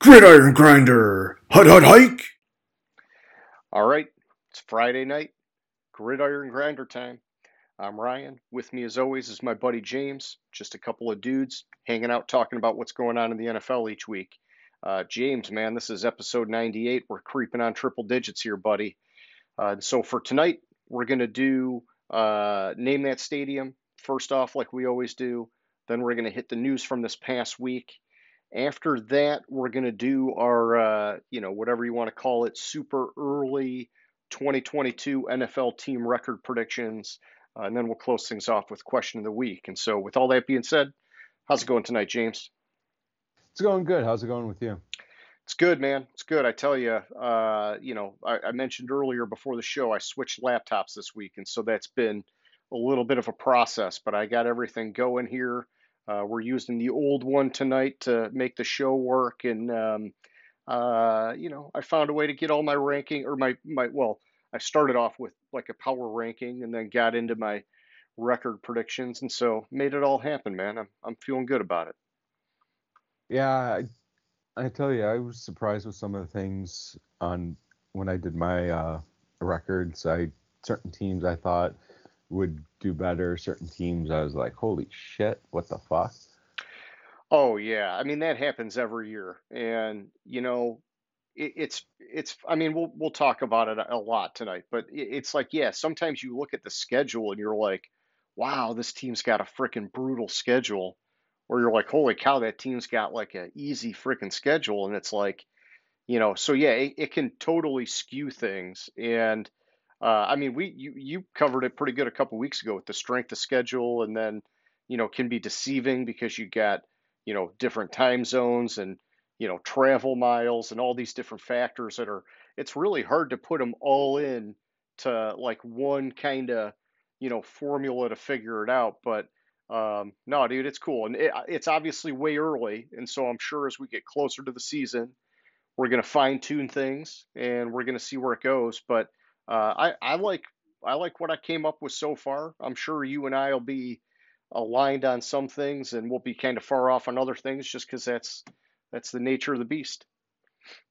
Gridiron Grinder, hut hut hike. All right, it's Friday night, Gridiron Grinder time. I'm Ryan. With me, as always, is my buddy James. Just a couple of dudes hanging out talking about what's going on in the NFL each week. Uh, James, man, this is episode 98. We're creeping on triple digits here, buddy. Uh, so for tonight, we're to do uh, Name That Stadium. First off, like we always do. Then we're to hit the news from this past week. After that, we're going to do our, uh, you know, whatever you want to call it, super early 2022 NFL team record predictions. Uh, and then we'll close things off with question of the week. And so, with all that being said, how's it going tonight, James? It's going good. How's it going with you? It's good, man. It's good. I tell you, uh, you know, I, I mentioned earlier before the show, I switched laptops this week. And so that's been a little bit of a process, but I got everything going here. Uh, we're using the old one tonight to make the show work, and um, uh, you know, I found a way to get all my ranking or my my well, I started off with like a power ranking, and then got into my record predictions, and so made it all happen, man. I'm I'm feeling good about it. Yeah, I, I tell you, I was surprised with some of the things on when I did my uh, records. I certain teams I thought would do better. Certain teams, I was like, holy shit, what the fuck? Oh yeah, I mean that happens every year, and you know, it, it's it's. I mean, we'll we'll talk about it a lot tonight, but it, it's like, yeah, sometimes you look at the schedule and you're like, wow, this team's got a freaking brutal schedule, or you're like, holy cow, that team's got like a easy freaking schedule, and it's like, you know, so yeah, it, it can totally skew things, and uh, I mean, we you you covered it pretty good a couple weeks ago with the strength of schedule, and then you know can be deceiving because you got you know different time zones and you know travel miles and all these different factors that are. It's really hard to put them all in to like one kind of you know formula to figure it out, but. Um, no, dude, it's cool, and it, it's obviously way early, and so I'm sure as we get closer to the season, we're gonna fine tune things and we're gonna see where it goes. But I I like I like what I came up with so far. I'm sure you and I will be aligned on some things, and we'll be kind of far off on other things, just because that's that's the nature of the beast.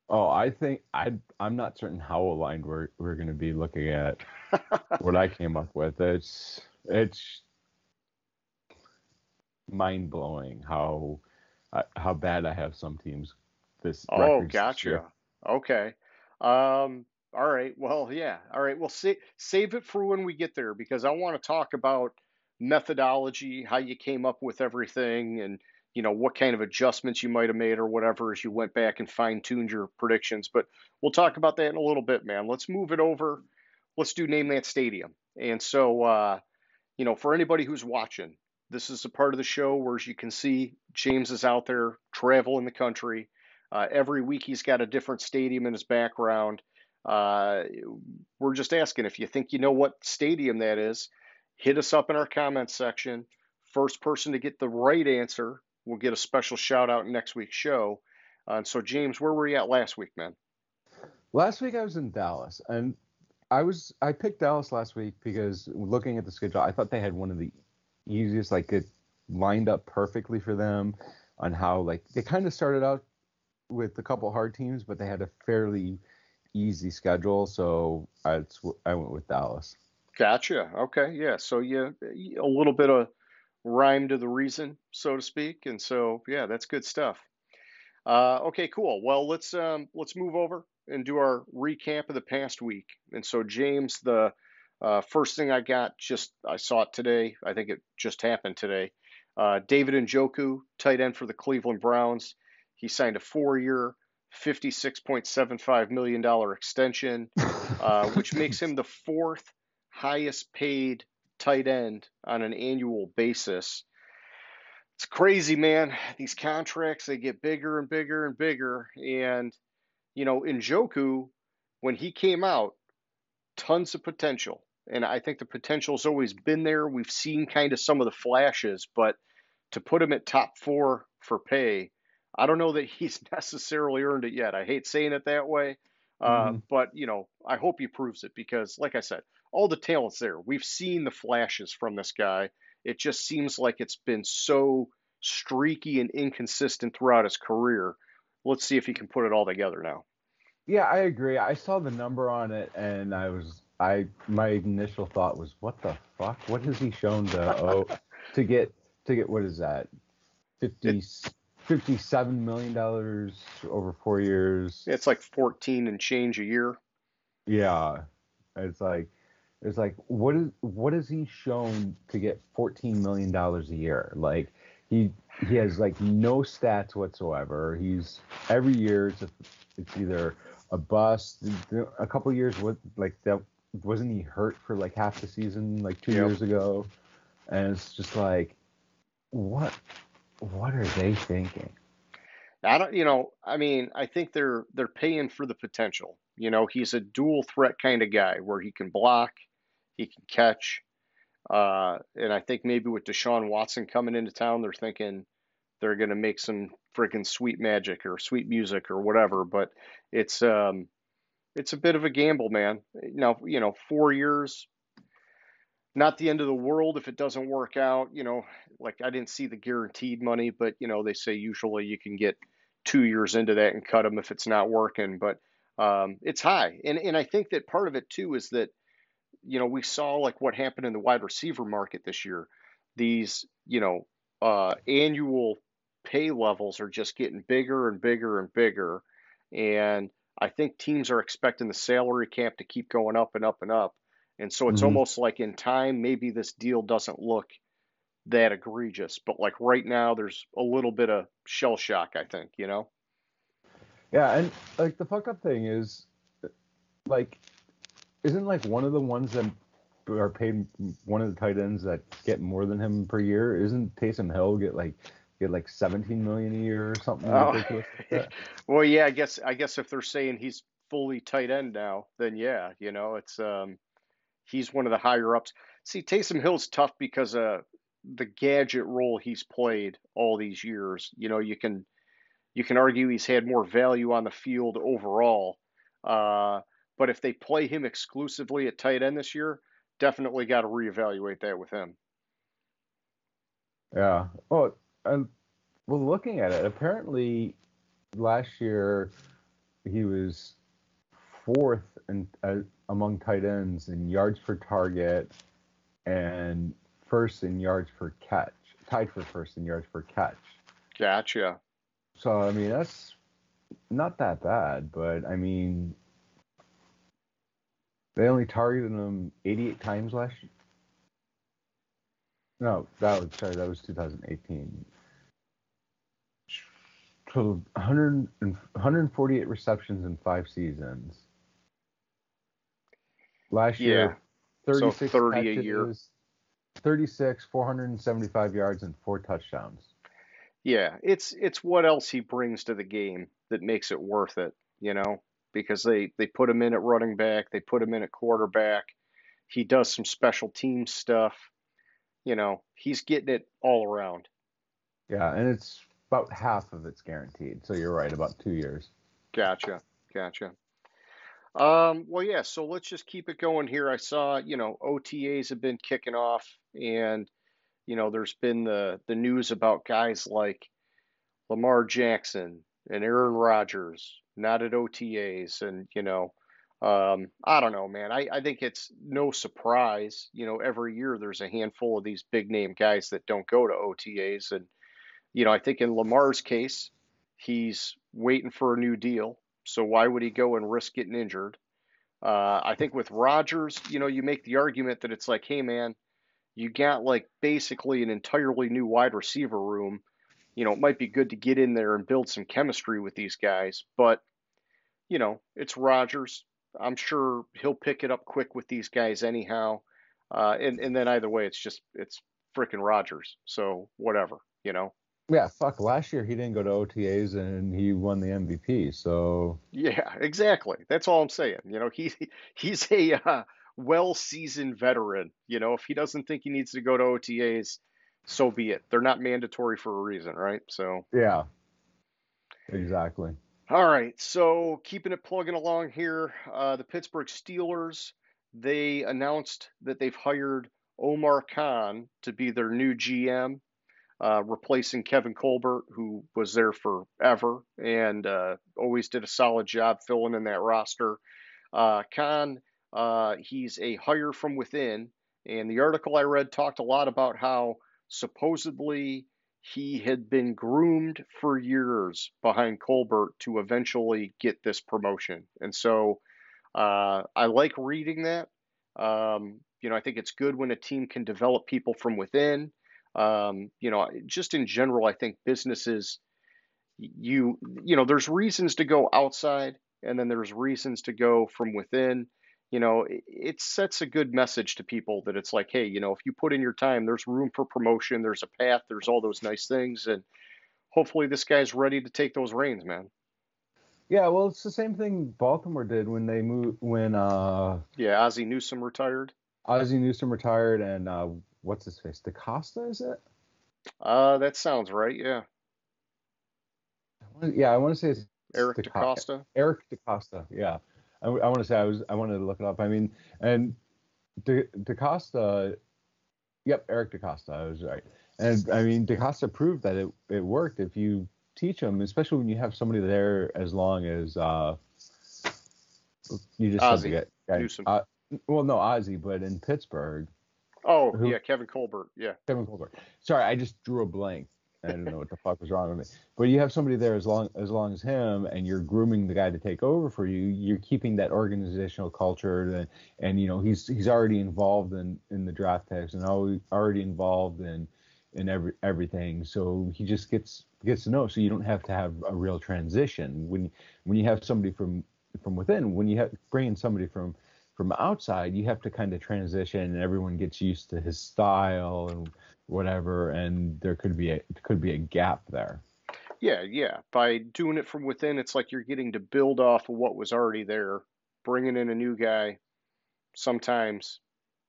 Oh, I think I I'm not certain how aligned we're we're going to be looking at what I came up with. It's it's mind blowing how uh, how bad I have some teams this. Oh, gotcha. Okay. Um, all right. Well, yeah. All right. Well, sa- save it for when we get there because I want to talk about methodology, how you came up with everything, and you know what kind of adjustments you might have made or whatever as you went back and fine tuned your predictions. But we'll talk about that in a little bit, man. Let's move it over. Let's do name that stadium. And so, uh, you know, for anybody who's watching, this is a part of the show where, as you can see, James is out there traveling the country. Uh, every week he's got a different stadium in his background. Uh, we're just asking if you think you know what stadium that is, hit us up in our comments section. First person to get the right answer will get a special shout out next week's show. Uh, and so, James, where were you at last week, man? Last week I was in Dallas, and I was I picked Dallas last week because looking at the schedule, I thought they had one of the easiest, like it lined up perfectly for them on how like they kind of started out with a couple hard teams, but they had a fairly easy schedule, so I I went with Dallas. Gotcha. Okay. Yeah. So you a little bit of rhyme to the reason, so to speak, and so yeah, that's good stuff. Uh, okay. Cool. Well, let's um, let's move over and do our recap of the past week. And so James, the uh, first thing I got, just I saw it today. I think it just happened today. Uh, David Njoku, tight end for the Cleveland Browns. He signed a four-year, $56.75 million extension, uh, which makes him the fourth highest paid tight end on an annual basis. It's crazy, man. These contracts, they get bigger and bigger and bigger. And, you know, Njoku, when he came out, tons of potential. And I think the potential's always been there. We've seen kind of some of the flashes, but to put him at top four for pay, I don't know that he's necessarily earned it yet. I hate saying it that way, uh, mm-hmm. but you know, I hope he proves it because, like I said, all the talent's there. We've seen the flashes from this guy. It just seems like it's been so streaky and inconsistent throughout his career. let's see if he can put it all together now. Yeah, I agree. I saw the number on it, and I was I my initial thought was, what the fuck? What has he shown to oh to get to get what is that? 50, 57 million dollars over four years. It's like 14 and change a year. Yeah, it's like it's like what is what has he shown to get 14 million dollars a year? Like he he has like no stats whatsoever. He's every year it's a, it's either a bust. A couple years with like that wasn't he hurt for like half the season like two yep. years ago, and it's just like what what are they thinking? I don't, you know, I mean, I think they're they're paying for the potential. You know, he's a dual threat kind of guy where he can block, he can catch, uh, and I think maybe with Deshaun Watson coming into town, they're thinking they're going to make some freaking sweet magic or sweet music or whatever. But it's um, it's a bit of a gamble, man. Now, you know, four years, not the end of the world if it doesn't work out. You know, like I didn't see the guaranteed money, but you know, they say usually you can get two years into that and cut them if it's not working. But um, it's high, and and I think that part of it too is that you know we saw like what happened in the wide receiver market this year. These you know uh, annual pay levels are just getting bigger and bigger and bigger, and I think teams are expecting the salary cap to keep going up and up and up. And so it's mm-hmm. almost like in time, maybe this deal doesn't look that egregious, but like right now, there's a little bit of shell shock, I think, you know? Yeah. And like the fucked up thing is, like, isn't like one of the ones that are paid one of the tight ends that get more than him per year? Isn't Taysom Hill get like get like 17 million a year or something oh. ridiculous like well, yeah, I guess I guess if they're saying he's fully tight end now, then yeah, you know, it's um he's one of the higher ups. See, Taysom Hill's tough because uh the gadget role he's played all these years. You know, you can you can argue he's had more value on the field overall. Uh, but if they play him exclusively at tight end this year, definitely got to reevaluate that with him. Yeah. Well, well, looking at it, apparently last year he was fourth and uh, among tight ends in yards per target and first in yards per catch, tied for first in yards per catch. Gotcha. So I mean that's not that bad, but I mean they only targeted him 88 times last year. No, that was sorry, that was 2018. So 100 148 receptions in five seasons. Last year, 36 so 30 catches, a year. 36, 475 yards, and four touchdowns. Yeah, it's it's what else he brings to the game that makes it worth it, you know, because they they put him in at running back, they put him in at quarterback. He does some special team stuff. You know, he's getting it all around. Yeah, and it's about half of it's guaranteed. So you're right, about two years. Gotcha, gotcha. Um, well, yeah. So let's just keep it going here. I saw, you know, OTAs have been kicking off, and you know, there's been the the news about guys like Lamar Jackson and Aaron Rodgers not at OTAs, and you know, um, I don't know, man. I, I think it's no surprise. You know, every year there's a handful of these big name guys that don't go to OTAs, and you know, I think in Lamar's case, he's waiting for a new deal. So why would he go and risk getting injured? Uh, I think with Rodgers, you know, you make the argument that it's like, hey, man, you got like basically an entirely new wide receiver room. You know, it might be good to get in there and build some chemistry with these guys, but you know, it's Rodgers. I'm sure he'll pick it up quick with these guys anyhow. Uh, and and then either way, it's just it's freaking Rodgers. So whatever, you know. Yeah, fuck. Last year he didn't go to OTAs and he won the MVP. So yeah, exactly. That's all I'm saying. You know, he he's a uh, well-seasoned veteran. You know, if he doesn't think he needs to go to OTAs, so be it. They're not mandatory for a reason, right? So yeah, exactly. All right. So keeping it plugging along here, uh, the Pittsburgh Steelers they announced that they've hired Omar Khan to be their new GM uh, replacing Kevin Colbert, who was there forever and uh, always did a solid job filling in that roster. Uh, Khan, uh, he's a hire from within, and the article I read talked a lot about how supposedly he had been groomed for years behind Colbert to eventually get this promotion. And so uh, I like reading that. Um, you know, I think it's good when a team can develop people from within. Um, you know, just in general, I think businesses, you you know, there's reasons to go outside, and then there's reasons to go from within. You know, it, it sets a good message to people that it's like, hey, you know, if you put in your time, there's room for promotion, there's a path, there's all those nice things, and hopefully this guy's ready to take those reins, man. Yeah, well, it's the same thing Baltimore did when they moved when uh Yeah, Ozzie Newsome retired. Ozzie Newsome retired and uh what's his face? DeCosta, is it? Uh, that sounds right. Yeah, Yeah, I want to say it's Eric DeCo- DeCosta. Eric DeCosta. Yeah, I, I want to say I was I wanted to look it up. I mean, and De, DeCosta. Yep, Eric DeCosta. I was right. And I mean, DeCosta proved that it it worked if you teach them, especially when you have somebody there as long as uh, you just Ozzie the guy- guy- Newsome. uh, well, no, Ozzie, but in Pittsburgh, Oh, Who- yeah, Kevin Colbert. Yeah. Kevin Colbert. Sorry, I just drew a blank. I didn't know what the fuck was wrong with me. But you have somebody there as long as long as him, and you're grooming the guy to take over for you. You're keeping that organizational culture, and, and you know he's he's already involved in in the draft picks and already already involved in in every everything. So he just gets gets to know. So you don't have to have a real transition when when you have somebody from from within. When you have bring in somebody from from outside, you have to kind of transition, and everyone gets used to his style and whatever, and there could be a could be a gap there. Yeah, yeah. By doing it from within, it's like you're getting to build off of what was already there, bringing in a new guy. Sometimes,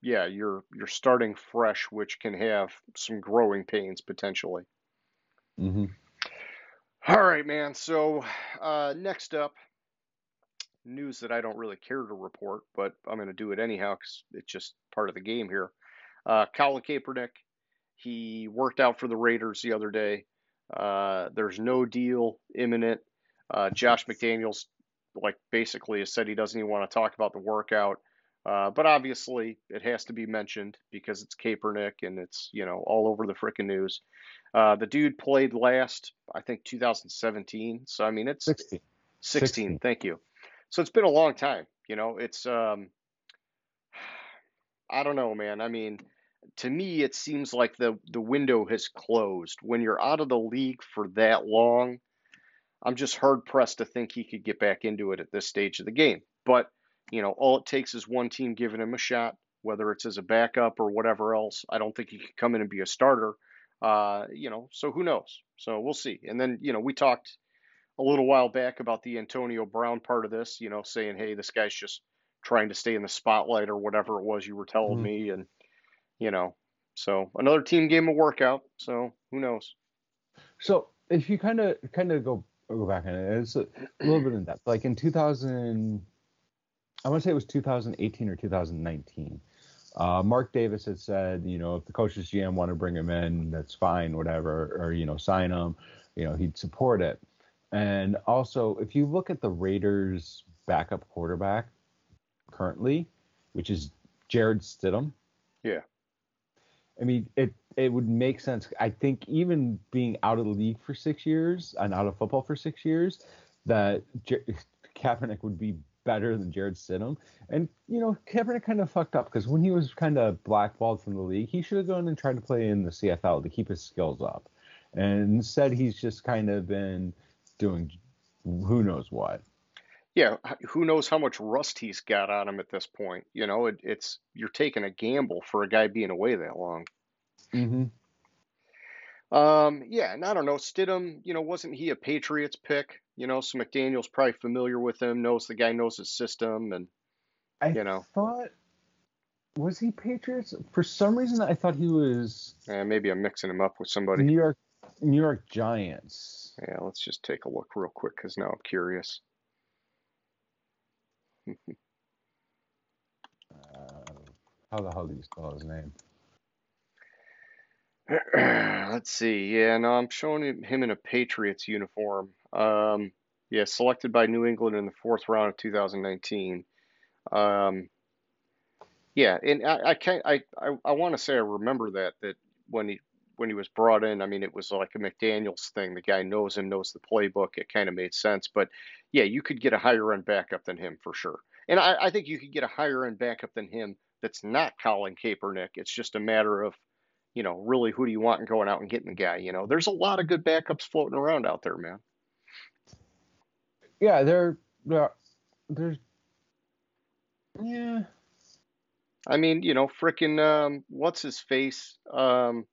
yeah, you're you're starting fresh, which can have some growing pains potentially. Mm-hmm. All right, man. So uh, next up, news that I don't really care to report, but I'm going to do it anyhow because it's just part of the game here. Uh, Colin Kaepernick, he worked out for the Raiders the other day. Uh, there's no deal imminent. Uh, Josh McDaniels, like, basically has said he doesn't even want to talk about the workout. Uh, but obviously, it has to be mentioned because it's Kaepernick and it's, you know, all over the freaking news. Uh, the dude played last, I think, 2017. So, I mean, it's 16. 16, 16. thank you. So it's been a long time, you know, it's um I don't know, man. I mean, to me it seems like the the window has closed. When you're out of the league for that long, I'm just hard pressed to think he could get back into it at this stage of the game. But, you know, all it takes is one team giving him a shot, whether it's as a backup or whatever else. I don't think he could come in and be a starter. Uh, you know, so who knows? So we'll see. And then, you know, we talked a little while back about the Antonio Brown part of this, you know, saying, hey, this guy's just trying to stay in the spotlight or whatever it was you were telling Mhm. me. And, you know, so another team game of workout. So who knows? So if you kind of kind of go go back on it, it's a little bit in depth. Like in 2000, I want to say it was 2018 or 2019. Uh, Mark Davis had said, you know, if the coaches GM want to bring him in, that's fine, whatever, or you know, sign him. You know, he'd support it. And also, if you look at the Raiders' backup quarterback currently, which is Jarrett Stidham. Yeah. I mean, it it would make sense. I think even being out of the league for six years and out of football for six years, that Jer- Kaepernick would be better than Jarrett Stidham. And you know, Kaepernick kind of fucked up because when he was kind of blackballed from the league, he should have gone and tried to play in the CFL to keep his skills up. And instead, he's just kind of been doing who knows what. Yeah, who knows how much rust he's got on him at this point? You know, it, it's you're taking a gamble for a guy being away that long. Mm-hmm. Um, yeah, and I don't know, Stidham, you know, wasn't he a Patriots pick? You know, so McDaniels probably familiar with him, knows the guy knows his system, and I You know. thought was he Patriots? For some reason, I thought he was eh, maybe I'm mixing him up with somebody. New York New York Giants. Yeah, let's just take a look real quick because now I'm curious. Uh, how the hell do you spell his name? Let's see. Yeah, no, I'm showing him in a Patriots uniform. Um, yeah, selected by New England in the fourth round of 2019. Um, yeah, and I, I can't. I, I, I want to say I remember that that when he when he was brought in, I mean, it was like a McDaniels thing. The guy knows him, knows the playbook. It kind of made sense. But yeah, you could get a higher end backup than him for sure. And I, I think you could get a higher end backup than him that's not Colin Kaepernick. It's just a matter of, you know, really who do you want and going out and getting the guy. You know, there's a lot of good backups floating around out there, man. Yeah, there, there, there's, yeah. I mean, you know, frickin' um, what's his face um,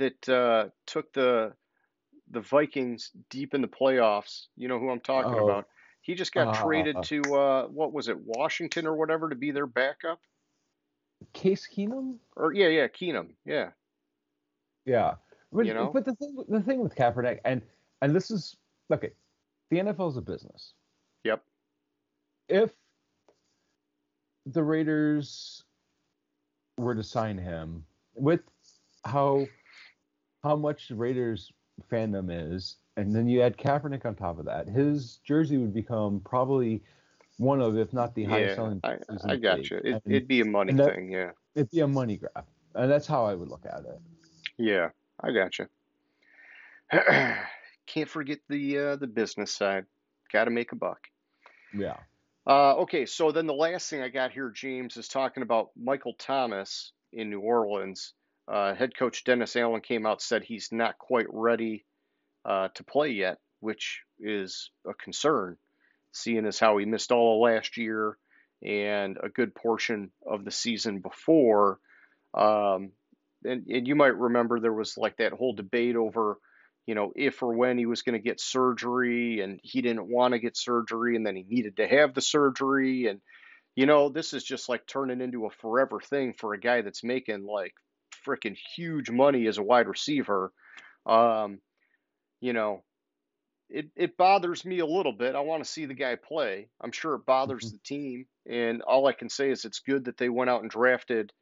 that uh, took the the Vikings deep in the playoffs. You know who I'm talking Oh, about. He just got traded uh, to uh, what was it, Washington or whatever, to be their backup. Case Keenum. Or yeah, yeah, Keenum. Yeah, Yeah, but you know. but the thing the thing with Kaepernick and and this is okay, the NFL is a business. Yep. If the Raiders were to sign him with how how much the Raiders fandom is, and then you add Kaepernick on top of that, his jersey would become probably one of, if not the highest Yeah, selling I I got league. you. It, it'd be a money that thing. Yeah, it'd be a money grab, and that's how I would look at it. yeah, I got you. Can't forget the uh, the business side. Got to make a buck. Yeah. Uh, okay, so then the last thing I got here, James, is talking about Michael Thomas in New Orleans. Uh, head coach Dennis Allen came out said he's not quite ready uh, to play yet, which is a concern, seeing as how he missed all of last year and a good portion of the season before. Um, and, and you might remember there was like that whole debate over, you know, if or when he was going to get surgery, and he didn't want to get surgery, and then he needed to have the surgery. And, you know, this is just like turning into a forever thing for a guy that's making like freaking huge money as a wide receiver. Um, you know, it, it bothers me a little bit. I want to see the guy play. I'm sure it bothers Mhm. the team. And all I can say is it's good that they went out and drafted,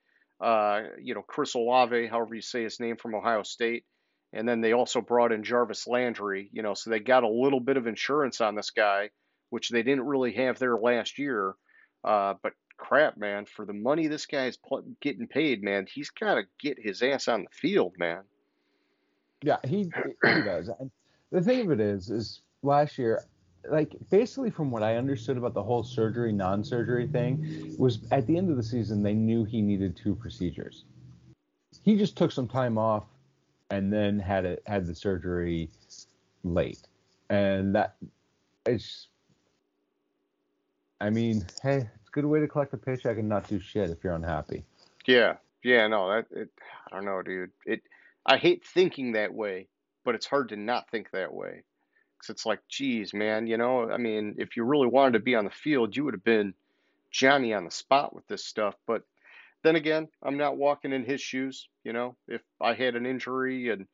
uh, you know, Chris Olave, however you say his name, from Ohio State. And then they also brought in Jarvis Landry, you know, so they got a little bit of insurance on this guy, which they didn't really have there last year. Uh, but crap, man, for the money this guy's pl- getting paid, man, he's got to get his ass on the field, man. Yeah, he he does. And the thing of it is, is last year, like basically from what I understood about the whole surgery non-surgery thing, was at the end of the season they knew he needed two procedures. He just took some time off, and then had it had the surgery late, and that it's. I mean, hey, it's a good way to collect a paycheck and not do shit if you're unhappy. Yeah, yeah, no, that it, I don't know, dude. It, I hate thinking that way, but it's hard to not think that way. 'Cause it's like, geez, man, you know, I mean, if you really wanted to be on the field, you would have been Johnny on the spot with this stuff. But then again, I'm not walking in his shoes, you know. If I had an injury and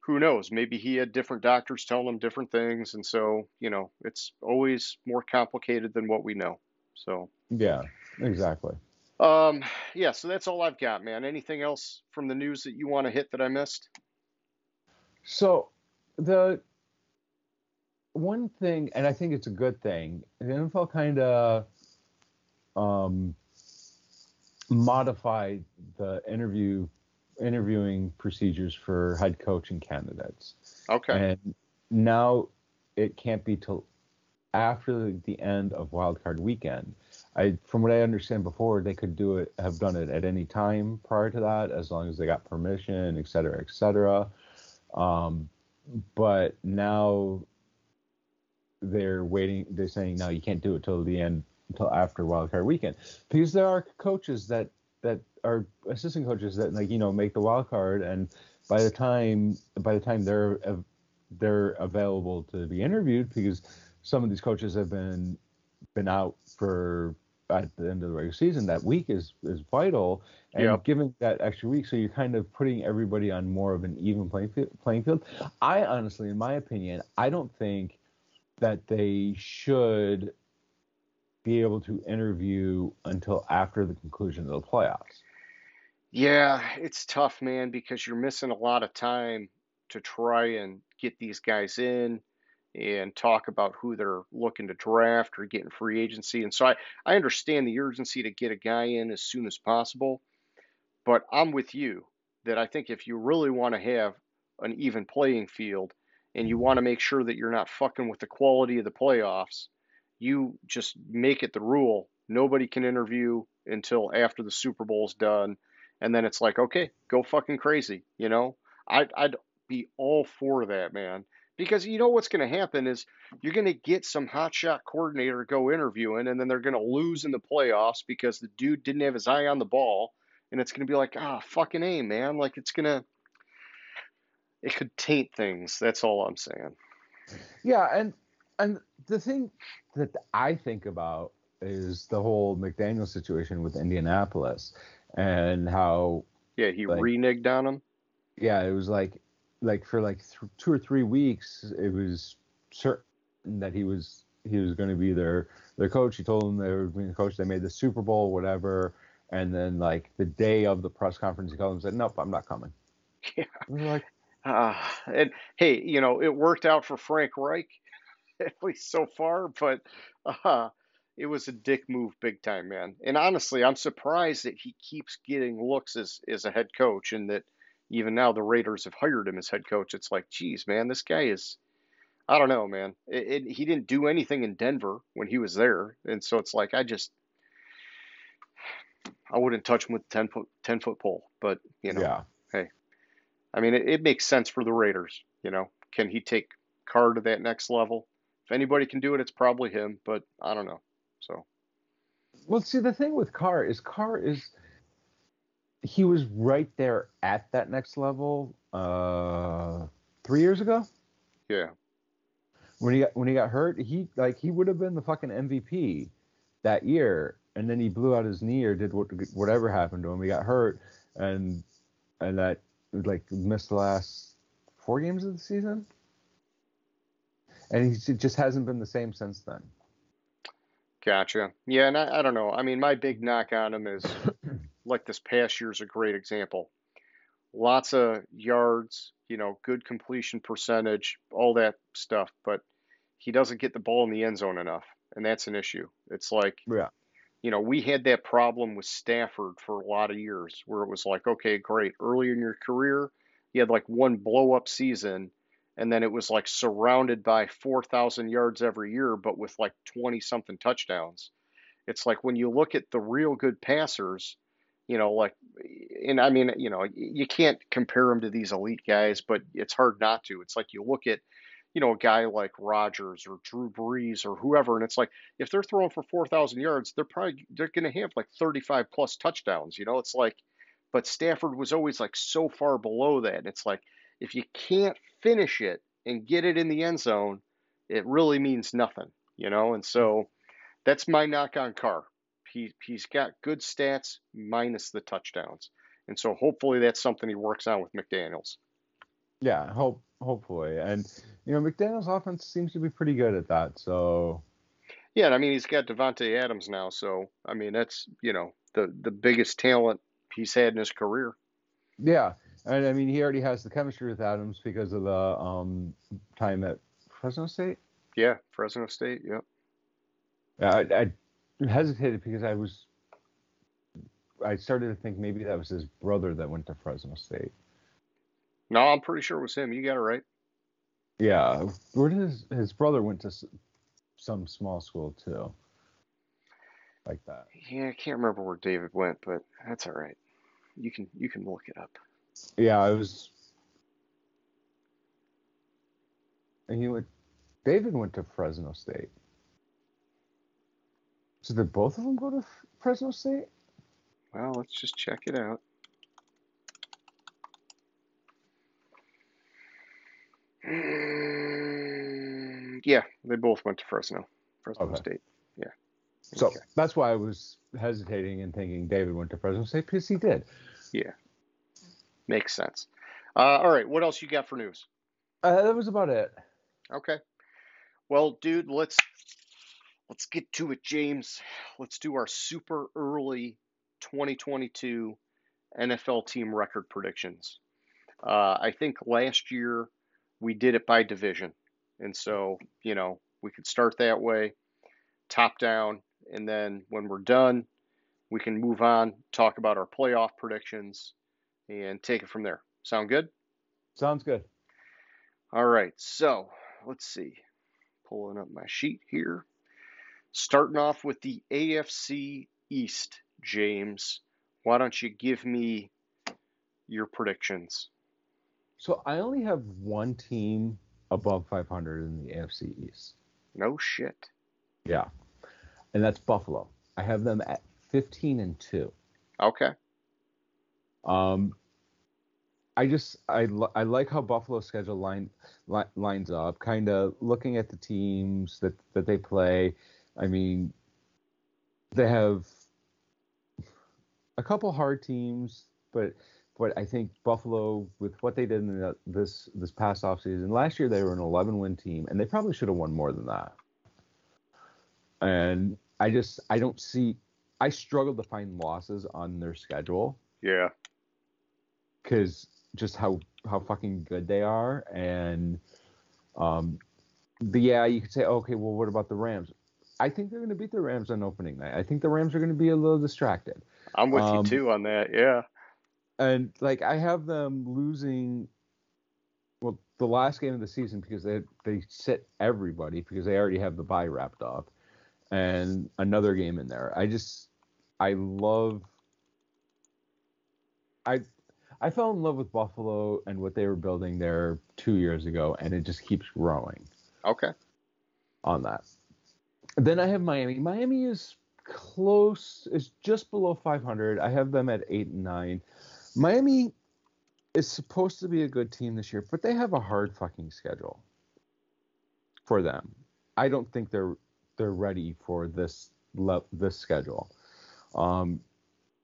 who knows, maybe he had different doctors telling him different things, and so, you know, it's always more complicated than what we know. So, Yeah, exactly. um, yeah, so that's all I've got, man. Anything else from the news that you want to hit that I missed? So the one thing, and I think it's a good thing, the NFL kind of um, modified the interview interviewing procedures for head coaching candidates, Okay. and now it can't be till after the end of wildcard weekend. I, from what I understand before, they could do it, have done it at any time prior to that, as long as they got permission, et cetera, et cetera. Um, but now they're waiting. They're saying no, you can't do it till the end, until after wildcard weekend, because there are coaches that that are assistant coaches that like you know make the wild card, and by the time by the time they're they're available to be interviewed, because some of these coaches have been been out for at the end of the regular season. That week is is vital, and Yep. giving that extra week, so you're kind of putting everybody on more of an even playing field. Playing field. I honestly, in my opinion, I don't think that they should be able to interview until after the conclusion of the playoffs. Yeah, it's tough, man, because you're missing a lot of time to try and get these guys in and talk about who they're looking to draft or get in free agency. And so I, I understand the urgency to get a guy in as soon as possible, but I'm with you that I think if you really want to have an even playing field and you want to make sure that you're not fucking with the quality of the playoffs, you just make it the rule. Nobody can interview until after the Super Bowl's done. And then it's like, okay, go fucking crazy. You know, I'd, I'd be all for that, man. Because you know what's going to happen is you're going to get some hotshot coordinator go interviewing, and then they're going to lose in the playoffs because the dude didn't have his eye on the ball. And it's going to be like, ah, fucking A, man. Like, it's going to, it could taint things. That's all I'm saying. Yeah, and and the thing that I think about is the whole McDaniel situation with Indianapolis and how Yeah, he like reneged on him. yeah, it was like like for like th- two or three weeks it was certain that he was he was going to be their their coach. He told them they were being the coach. They made the Super Bowl, whatever. And then like the day of the press conference, he called them and said, "Nope, I'm not coming." Yeah. We like, Uh, and hey, you know, it worked out for Frank Reich, at least so far, but uh, it was a dick move big time, man. And honestly, I'm surprised that he keeps getting looks as, as a head coach and that even now the Raiders have hired him as head coach. It's like, geez, man, this guy is, I don't know, man. It, it, he didn't do anything in Denver when he was there. And so it's like, I just, I wouldn't touch him with 10 foot, 10 foot pole, but you know, yeah, hey, I mean, it, it makes sense for the Raiders. You know, can he take Carr to that next level? If anybody can do it, it's probably him. But I don't know. So Well, see, the thing with Carr is Carr is he was right there at that next level uh, three years ago yeah, when he got when he got hurt. He like he would have been the fucking MVP that year, and then he blew out his knee or did what, whatever happened to him. He got hurt, and and that like missed the last four games of the season, and he just hasn't been the same since then. gotcha. Yeah, and I, I don't know. I mean, my big knock on him is like this past year is a great example. Lots of yards, you know, good completion percentage, all that stuff, but he doesn't get the ball in the end zone enough, and that's an issue. It's like Yeah. you know, we had that problem with Stafford for a lot of years where it was like, okay, great. Early in your career, you had like one blow up season, and then it was like surrounded by 4,000 yards every year, but with like 20 something touchdowns. It's like when you look at the real good passers, you know, like, eh, and I mean, you know, you can't compare them to these elite guys, but it's hard not to. It's like you look at, you know, a guy like Rodgers or Drew Brees or whoever, and it's like if they're throwing for 4,000 yards, they're probably they're going to have like 35 plus touchdowns. You know, it's like, but Stafford was always like so far below that. And it's like if you can't finish it and get it in the end zone, it really means nothing. You know, and so that's my knock on Carr. He he's got good stats minus the touchdowns, and so hopefully that's something he works on with McDaniels. Yeah, hope hopefully, and you know McDaniel's offense seems to be pretty good at that. So Yeah, and I mean he's got Davante Adams now, so I mean that's you know the the biggest talent he's had in his career. yeah, and I mean he already has the chemistry with Adams because of the um, time at Fresno State. Yeah, Fresno State. Yep. Yeah, I, I hesitated because I was I started to think maybe that was his brother that went to Fresno State. No, I'm pretty sure it was him. You got it right. Yeah, where did his his brother went to some small school too, like that. Yeah, I can't remember where David went, but that's all right. You can you can look it up. Yeah, I was. And he went. David went to Fresno State. So did both of them go to Fresno State? Well, let's just check it out. Mm, Yeah, they both went to Fresno, Fresno Okay. State. Yeah. So Okay. that's why I was hesitating and thinking David went to Fresno State because he did. Yeah, makes sense. Uh, all right, what else you got for news? Uh, that was about it. Okay. Well, dude, let's let's get to it, James. Let's do our super early 2022 NFL team record predictions. Uh, I think last year we did it by division. And so, you know, we could start that way, top down, and then when we're done, we can move on, talk about our playoff predictions, and take it from there. Sound good? Sounds good. All right. So let's see. Pulling up my sheet here. Starting off with the AFC East, James. Why don't you give me your predictions? So I only have one team above 500 in the AFC East. No shit. Yeah. And that's Buffalo. I have them at 15 and 2. Okay. Um I just I I like how Buffalo's schedule line, li- lines up. Kind of looking at the teams that that they play. I mean, they have a couple hard teams, but but I think Buffalo with what they did in the, this this past offseason, last year they were an 11 win team, and they probably should have won more than that. And I just I don't see I struggle to find losses on their schedule. Yeah. Because just how how fucking good they are, and um, the yeah, you could say okay, well, what about the Rams? I think they're going to beat the Rams on opening night. I think the Rams are going to be a little distracted. I'm with Um, you too on that. Yeah. and like I have them losing. Well, the last game of the season because they they sit everybody because they already have the bye wrapped up, and another game in there. I just I love. I I fell in love with Buffalo and what they were building there two years ago, and it just keeps growing Okay. on that. Then I have Miami. Miami is close, is just below 500. I have them at eight and nine. Miami is supposed to be a good team this year, but they have a hard fucking schedule for them. I don't think they're they're ready for this this schedule. Um,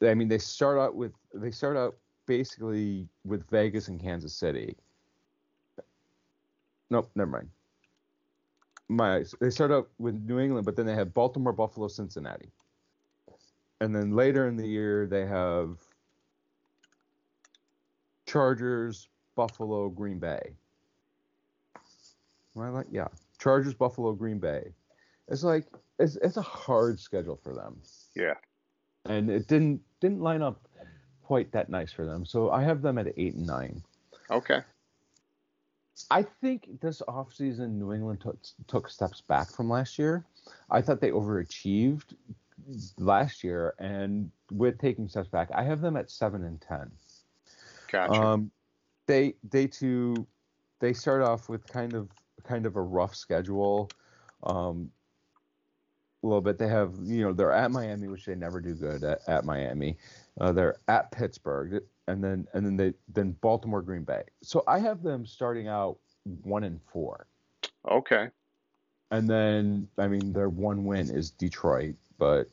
I mean, they start out with they start out basically with Vegas and Kansas City. Nope, never mind my they start out with New England, but then they have Baltimore, Buffalo, Cincinnati, and then later in the year they have Chargers, Buffalo, Green Bay. Am I like yeah, Chargers, Buffalo, Green Bay. It's like it's it's a hard schedule for them, Yeah. and it didn't didn't line up quite that nice for them. So I have them at eight and nine. Okay. I think this offseason New England took took steps back from last year. I thought they overachieved last year, and with taking steps back, I have them at seven and ten. Gotcha. Um, they they too they start off with kind of kind of a rough schedule. Um, a little bit. They have you know they're at Miami, which they never do good at, at Miami. Uh, they're at Pittsburgh, and then and then they then Baltimore, Green Bay. So I have them starting out one and four, okay. and then I mean their one win is Detroit, but.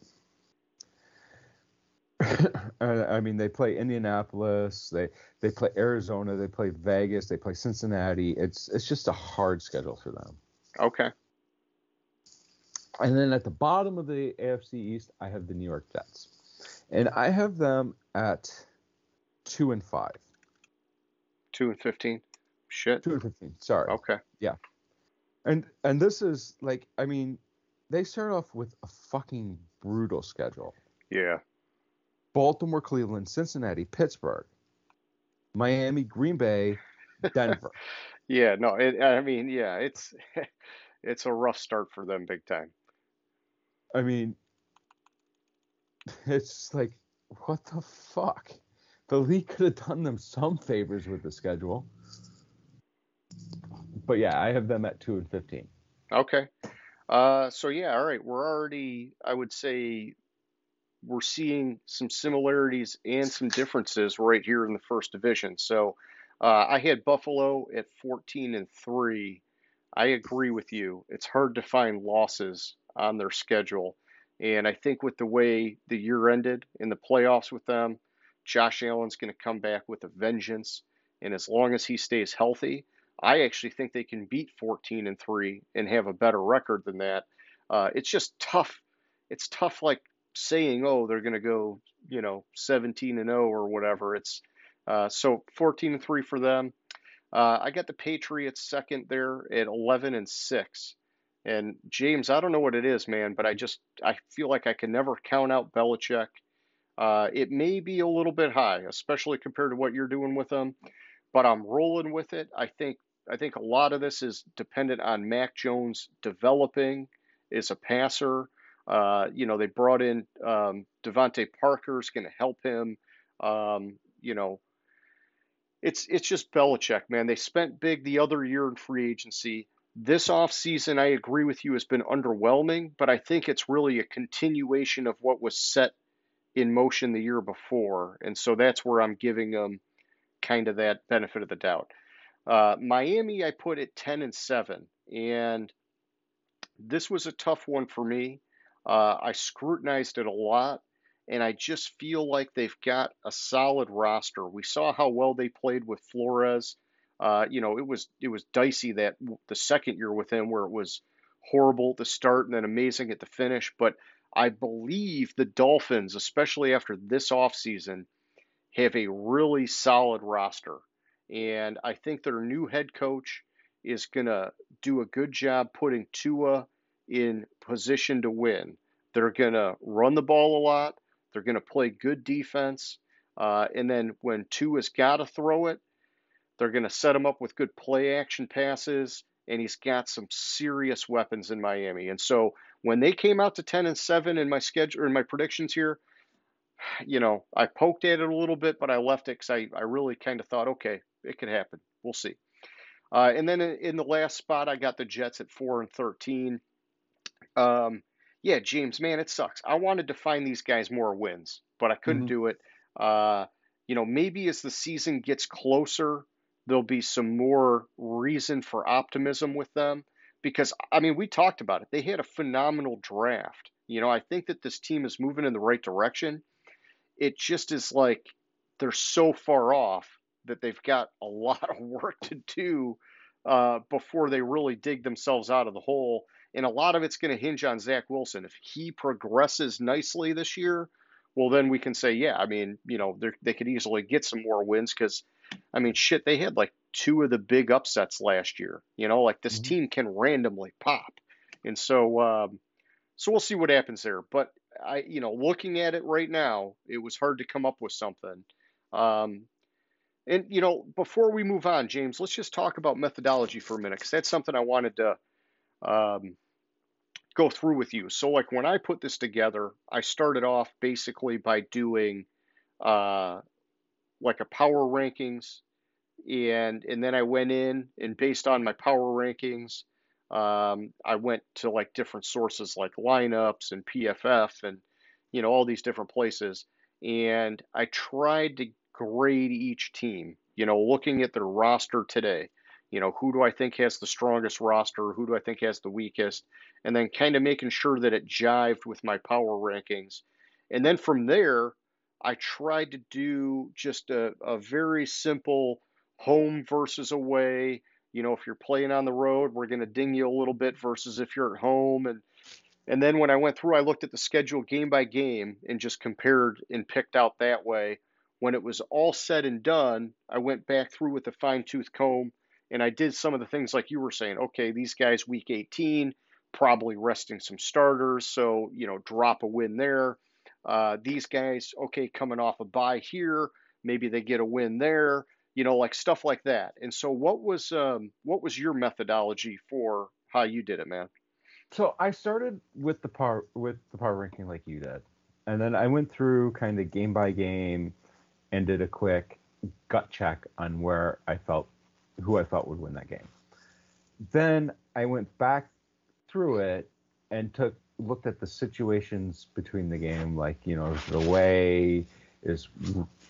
I mean, they play Indianapolis, they they play Arizona, they play Vegas, they play Cincinnati. It's it's just a hard schedule for them. Okay. And then at the bottom of the AFC East, I have the New York Jets, and I have them at two and five, Two and fifteen. Shit. two and fifteen. Sorry, Okay. Yeah. And and this is like, I mean, they start off with a fucking brutal schedule: Yeah. Baltimore, Cleveland, Cincinnati, Pittsburgh, Miami, Green Bay, Denver. Yeah. No. It, I mean, yeah. It's it's a rough start for them, big time. I mean, it's like, what the fuck? The league could have done them some favors with the schedule. But yeah, I have them at two and fifteen. Okay. Uh, so yeah, all right. We're already, I would say, we're seeing some similarities and some differences right here in the first division. So uh, I had Buffalo at 14 and three. I agree with you. It's hard to find losses on their schedule, and I think with the way the year ended in the playoffs with them, Josh Allen's going to come back with a vengeance. And as long as he stays healthy, I actually think they can beat 14 and three and have a better record than that. Uh, it's just tough. It's tough, like saying, oh, they're going to go, you know, 17 and 0 or whatever. It's uh, so 14 and 3 for them. Uh, I got the Patriots second there at 11 and 6. And James, I don't know what it is, man, but I just I feel like I can never count out Belichick. Uh, it may be a little bit high, especially compared to what you're doing with them, but I'm rolling with it. I think I think a lot of this is dependent on Mac Jones developing as a passer. Uh, you know, they brought in um, DeVante Parker's going to help him. Um, you know, it's it's just Belichick, man. They spent big the other year in free agency. This offseason, I agree with you, has been underwhelming, but I think it's really a continuation of what was set in motion the year before. And so that's where I'm giving them kind of that benefit of the doubt. Uh, Miami, I put at 10 and 7. And this was a tough one for me. Uh, I scrutinized it a lot, and I just feel like they've got a solid roster. We saw how well they played with Flores. Uh, you know, it was it was dicey that the second year with him, where it was horrible at the start and then amazing at the finish. But I believe the Dolphins, especially after this offseason, have a really solid roster. And I think their new head coach is going to do a good job putting Tua in position to win. They're going to run the ball a lot. They're going to play good defense. Uh, and then when Tua's got to throw it, they're going to set him up with good play action passes. And he's got some serious weapons in Miami. And so when they came out to 10 and 7 in my schedule in my predictions here, you know, I poked at it a little bit, but I left it because I, I really kind of thought, okay, it could happen. We'll see. Uh, and then in the last spot, I got the Jets at 4 and 13. Um, yeah, James, man, it sucks. I wanted to find these guys more wins, but I couldn't mm-hmm. do it. Uh, you know, maybe as the season gets closer, there'll be some more reason for optimism with them because, I mean, we talked about it. They had a phenomenal draft. You know, I think that this team is moving in the right direction. It just is like they're so far off that they've got a lot of work to do uh, before they really dig themselves out of the hole. And a lot of it's going to hinge on Zach Wilson. If he progresses nicely this year, well, then we can say, yeah, I mean, you know, they could easily get some more wins because, I mean, shit, they had like two of the big upsets last year. You know, like this mm-hmm. team can randomly pop. And so, um, so we'll see what happens there. But I, you know, looking at it right now, it was hard to come up with something. Um, and you know, before we move on, James, let's just talk about methodology for a minute because that's something I wanted to um, go through with you. So, like when I put this together, I started off basically by doing uh, like a power rankings, and and then I went in and based on my power rankings, um, I went to like different sources like lineups and PFF and you know all these different places, and I tried to grade each team. You know, looking at their roster today, you know, who do I think has the strongest roster? Who do I think has the weakest? And then kind of making sure that it jived with my power rankings. And then from there, I tried to do just a, a very simple home versus away. You know, if you're playing on the road, we're going to ding you a little bit versus if you're at home. And and then when I went through, I looked at the schedule game by game and just compared and picked out that way when it was all said and done, I went back through with a fine tooth comb and I did some of the things like you were saying. Okay, these guys, week 18, probably resting some starters. So, you know, drop a win there. Uh, these guys, okay, coming off a bye here, maybe they get a win there, you know, like stuff like that. And so, what was um, what was your methodology for how you did it, man? So I started with the power with the power ranking like you did, and then I went through kind of game by game and did a quick gut check on where I felt who I felt would win that game. Then I went back through it and took looked at the situations between the game, like you know the way is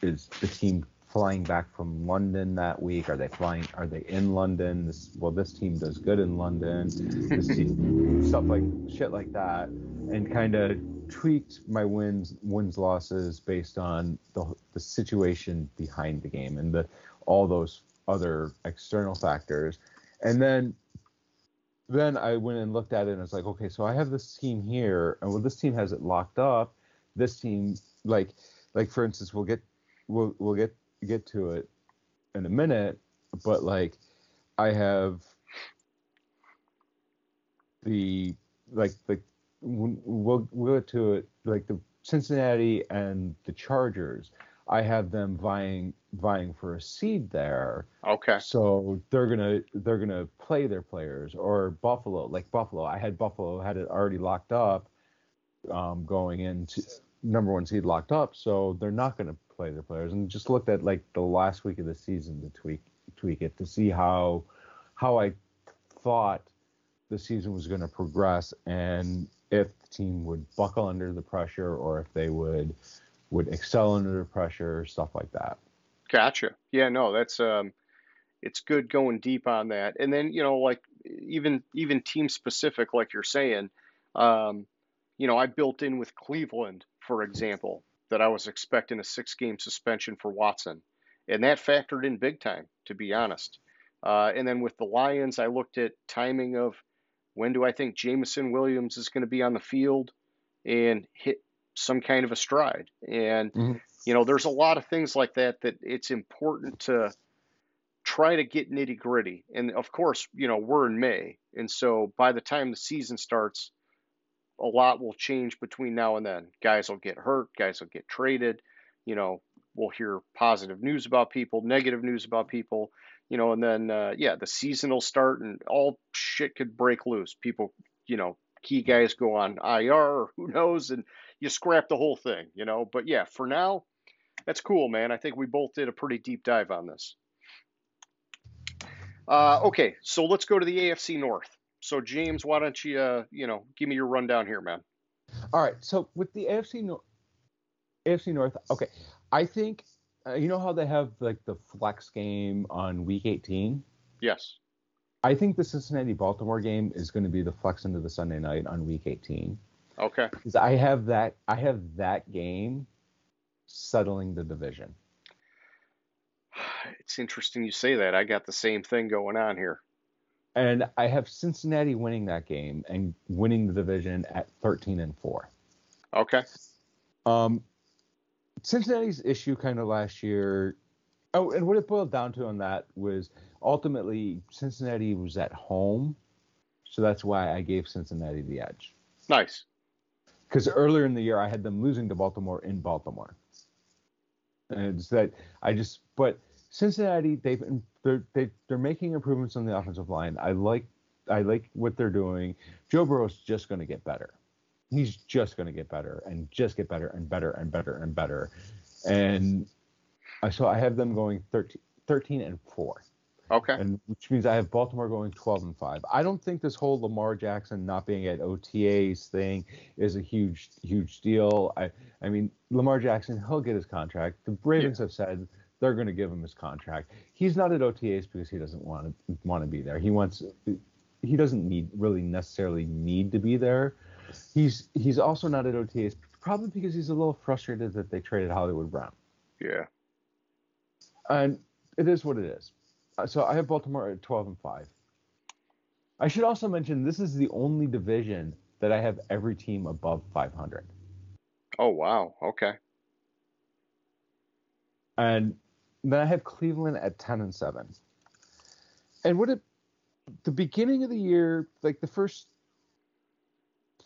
is the team flying back from London that week? Are they flying? Are they in London? This well, this team does good in London. This team, stuff like shit like that, and kind of tweaked my wins wins losses based on the the situation behind the game and the all those other external factors. And then then I went and looked at it and was like, okay, so I have this team here, and well, this team has it locked up. this team like like for instance we'll get we'll we'll get get to it in a minute, but like I have the like the we'll we'll get to it like the Cincinnati and the Chargers. I have them vying vying for a seed there. Okay. So they're gonna they're gonna play their players or Buffalo like Buffalo. I had Buffalo had it already locked up, um, going into number one seed locked up. So they're not gonna play their players and just looked at like the last week of the season to tweak tweak it to see how how I thought the season was going to progress and if the team would buckle under the pressure or if they would would excel under the pressure, stuff like that. Gotcha. Yeah, no, that's um, it's good going deep on that. And then you know, like even even team specific, like you're saying, um, you know, I built in with Cleveland, for example, that I was expecting a six game suspension for Watson, and that factored in big time, to be honest. Uh, and then with the Lions, I looked at timing of when do I think Jameson Williams is going to be on the field and hit some kind of a stride. And, mm-hmm. you know, there's a lot of things like that that it's important to try to get nitty gritty. And of course, you know, we're in May. And so by the time the season starts, a lot will change between now and then. Guys will get hurt, guys will get traded, you know, we'll hear positive news about people, negative news about people, you know, and then, uh, yeah, the season will start and all shit could break loose. People, you know, key guys go on IR or who knows, and you scrap the whole thing, you know. But yeah, for now, that's cool, man. I think we both did a pretty deep dive on this. Uh, okay, so let's go to the AFC North. So James, why don't you, uh, you know, give me your rundown here, man? All right. So with the AFC North, AFC North, okay, I think uh, you know how they have like the flex game on Week 18. Yes. I think the Cincinnati Baltimore game is going to be the flex into the Sunday night on Week 18. Okay. Because I have that I have that game settling the division. It's interesting you say that. I got the same thing going on here. And I have Cincinnati winning that game and winning the division at 13 and 4. Okay. Um Cincinnati's issue kind of last year Oh, and what it boiled down to on that was ultimately Cincinnati was at home, so that's why I gave Cincinnati the edge. Nice because earlier in the year I had them losing to Baltimore in Baltimore. And it's that I just, but Cincinnati, they've they're they, they're making improvements on the offensive line. I like I like what they're doing. Joe Burrow's just going to get better. He's just going to get better and just get better and better and better and better. And so I have them going 13, 13 and four. Okay. And which means I have Baltimore going 12 and 5. I don't think this whole Lamar Jackson not being at OTAs thing is a huge, huge deal. I, I mean, Lamar Jackson, he'll get his contract. The Ravens yeah. have said they're going to give him his contract. He's not at OTAs because he doesn't want to want to be there. He wants, he doesn't need really necessarily need to be there. He's he's also not at OTAs probably because he's a little frustrated that they traded Hollywood Brown. Yeah. And it is what it is. Uh, so I have Baltimore at 12 and 5. I should also mention this is the only division that I have every team above 500. Oh wow, okay. And then I have Cleveland at 10 and 7. And what it the beginning of the year, like the first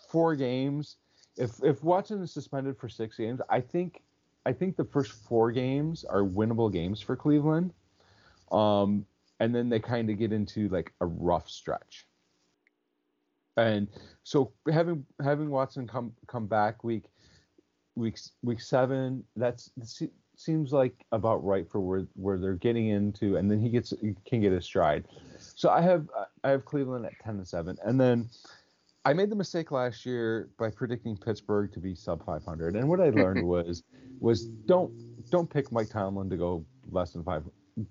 four games, if if Watson is suspended for 6 games, I think I think the first four games are winnable games for Cleveland. Um, and then they kind of get into like a rough stretch. And so having having Watson come come back week week week seven, that's seems like about right for where where they're getting into, and then he gets can get a stride. So I have I have Cleveland at ten and seven, and then I made the mistake last year by predicting Pittsburgh to be sub 500, and what I learned was was don't don't pick Mike Tomlin to go less than five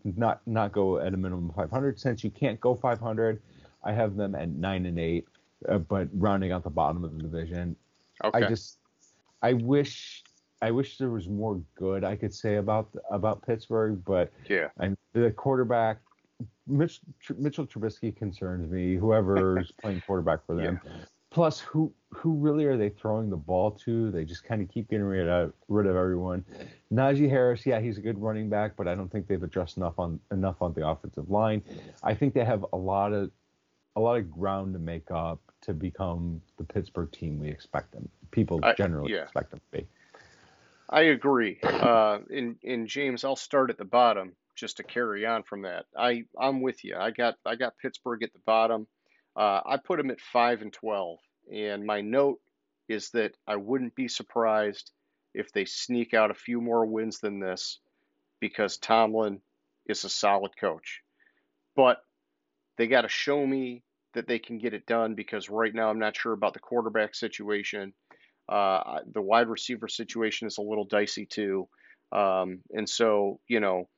not not go at a minimum of 500. Since you can't go 500, I have them at nine and eight, uh, but rounding out the bottom of the division. Okay. I just I wish I wish there was more good I could say about about Pittsburgh, but yeah, and the quarterback Mitch, Mitchell Trubisky concerns me. Whoever's playing quarterback for them. Yeah. Plus, who who really are they throwing the ball to? They just kind of keep getting rid of rid of everyone. Najee Harris, yeah, he's a good running back, but I don't think they've addressed enough on enough on the offensive line. I think they have a lot of a lot of ground to make up to become the Pittsburgh team we expect them. People I- generally yeah. expect them to be. I agree. Uh, in James, I'll start at the bottom just to carry on from that. I I'm with you. I got I got Pittsburgh at the bottom. Uh, I put them at five and twelve, and my note is that I wouldn't be surprised if they sneak out a few more wins than this, because Tomlin is a solid coach. But they got to show me that they can get it done because right now I'm not sure about the quarterback situation. Uh, the wide receiver situation is a little dicey too. Um, and so, you know,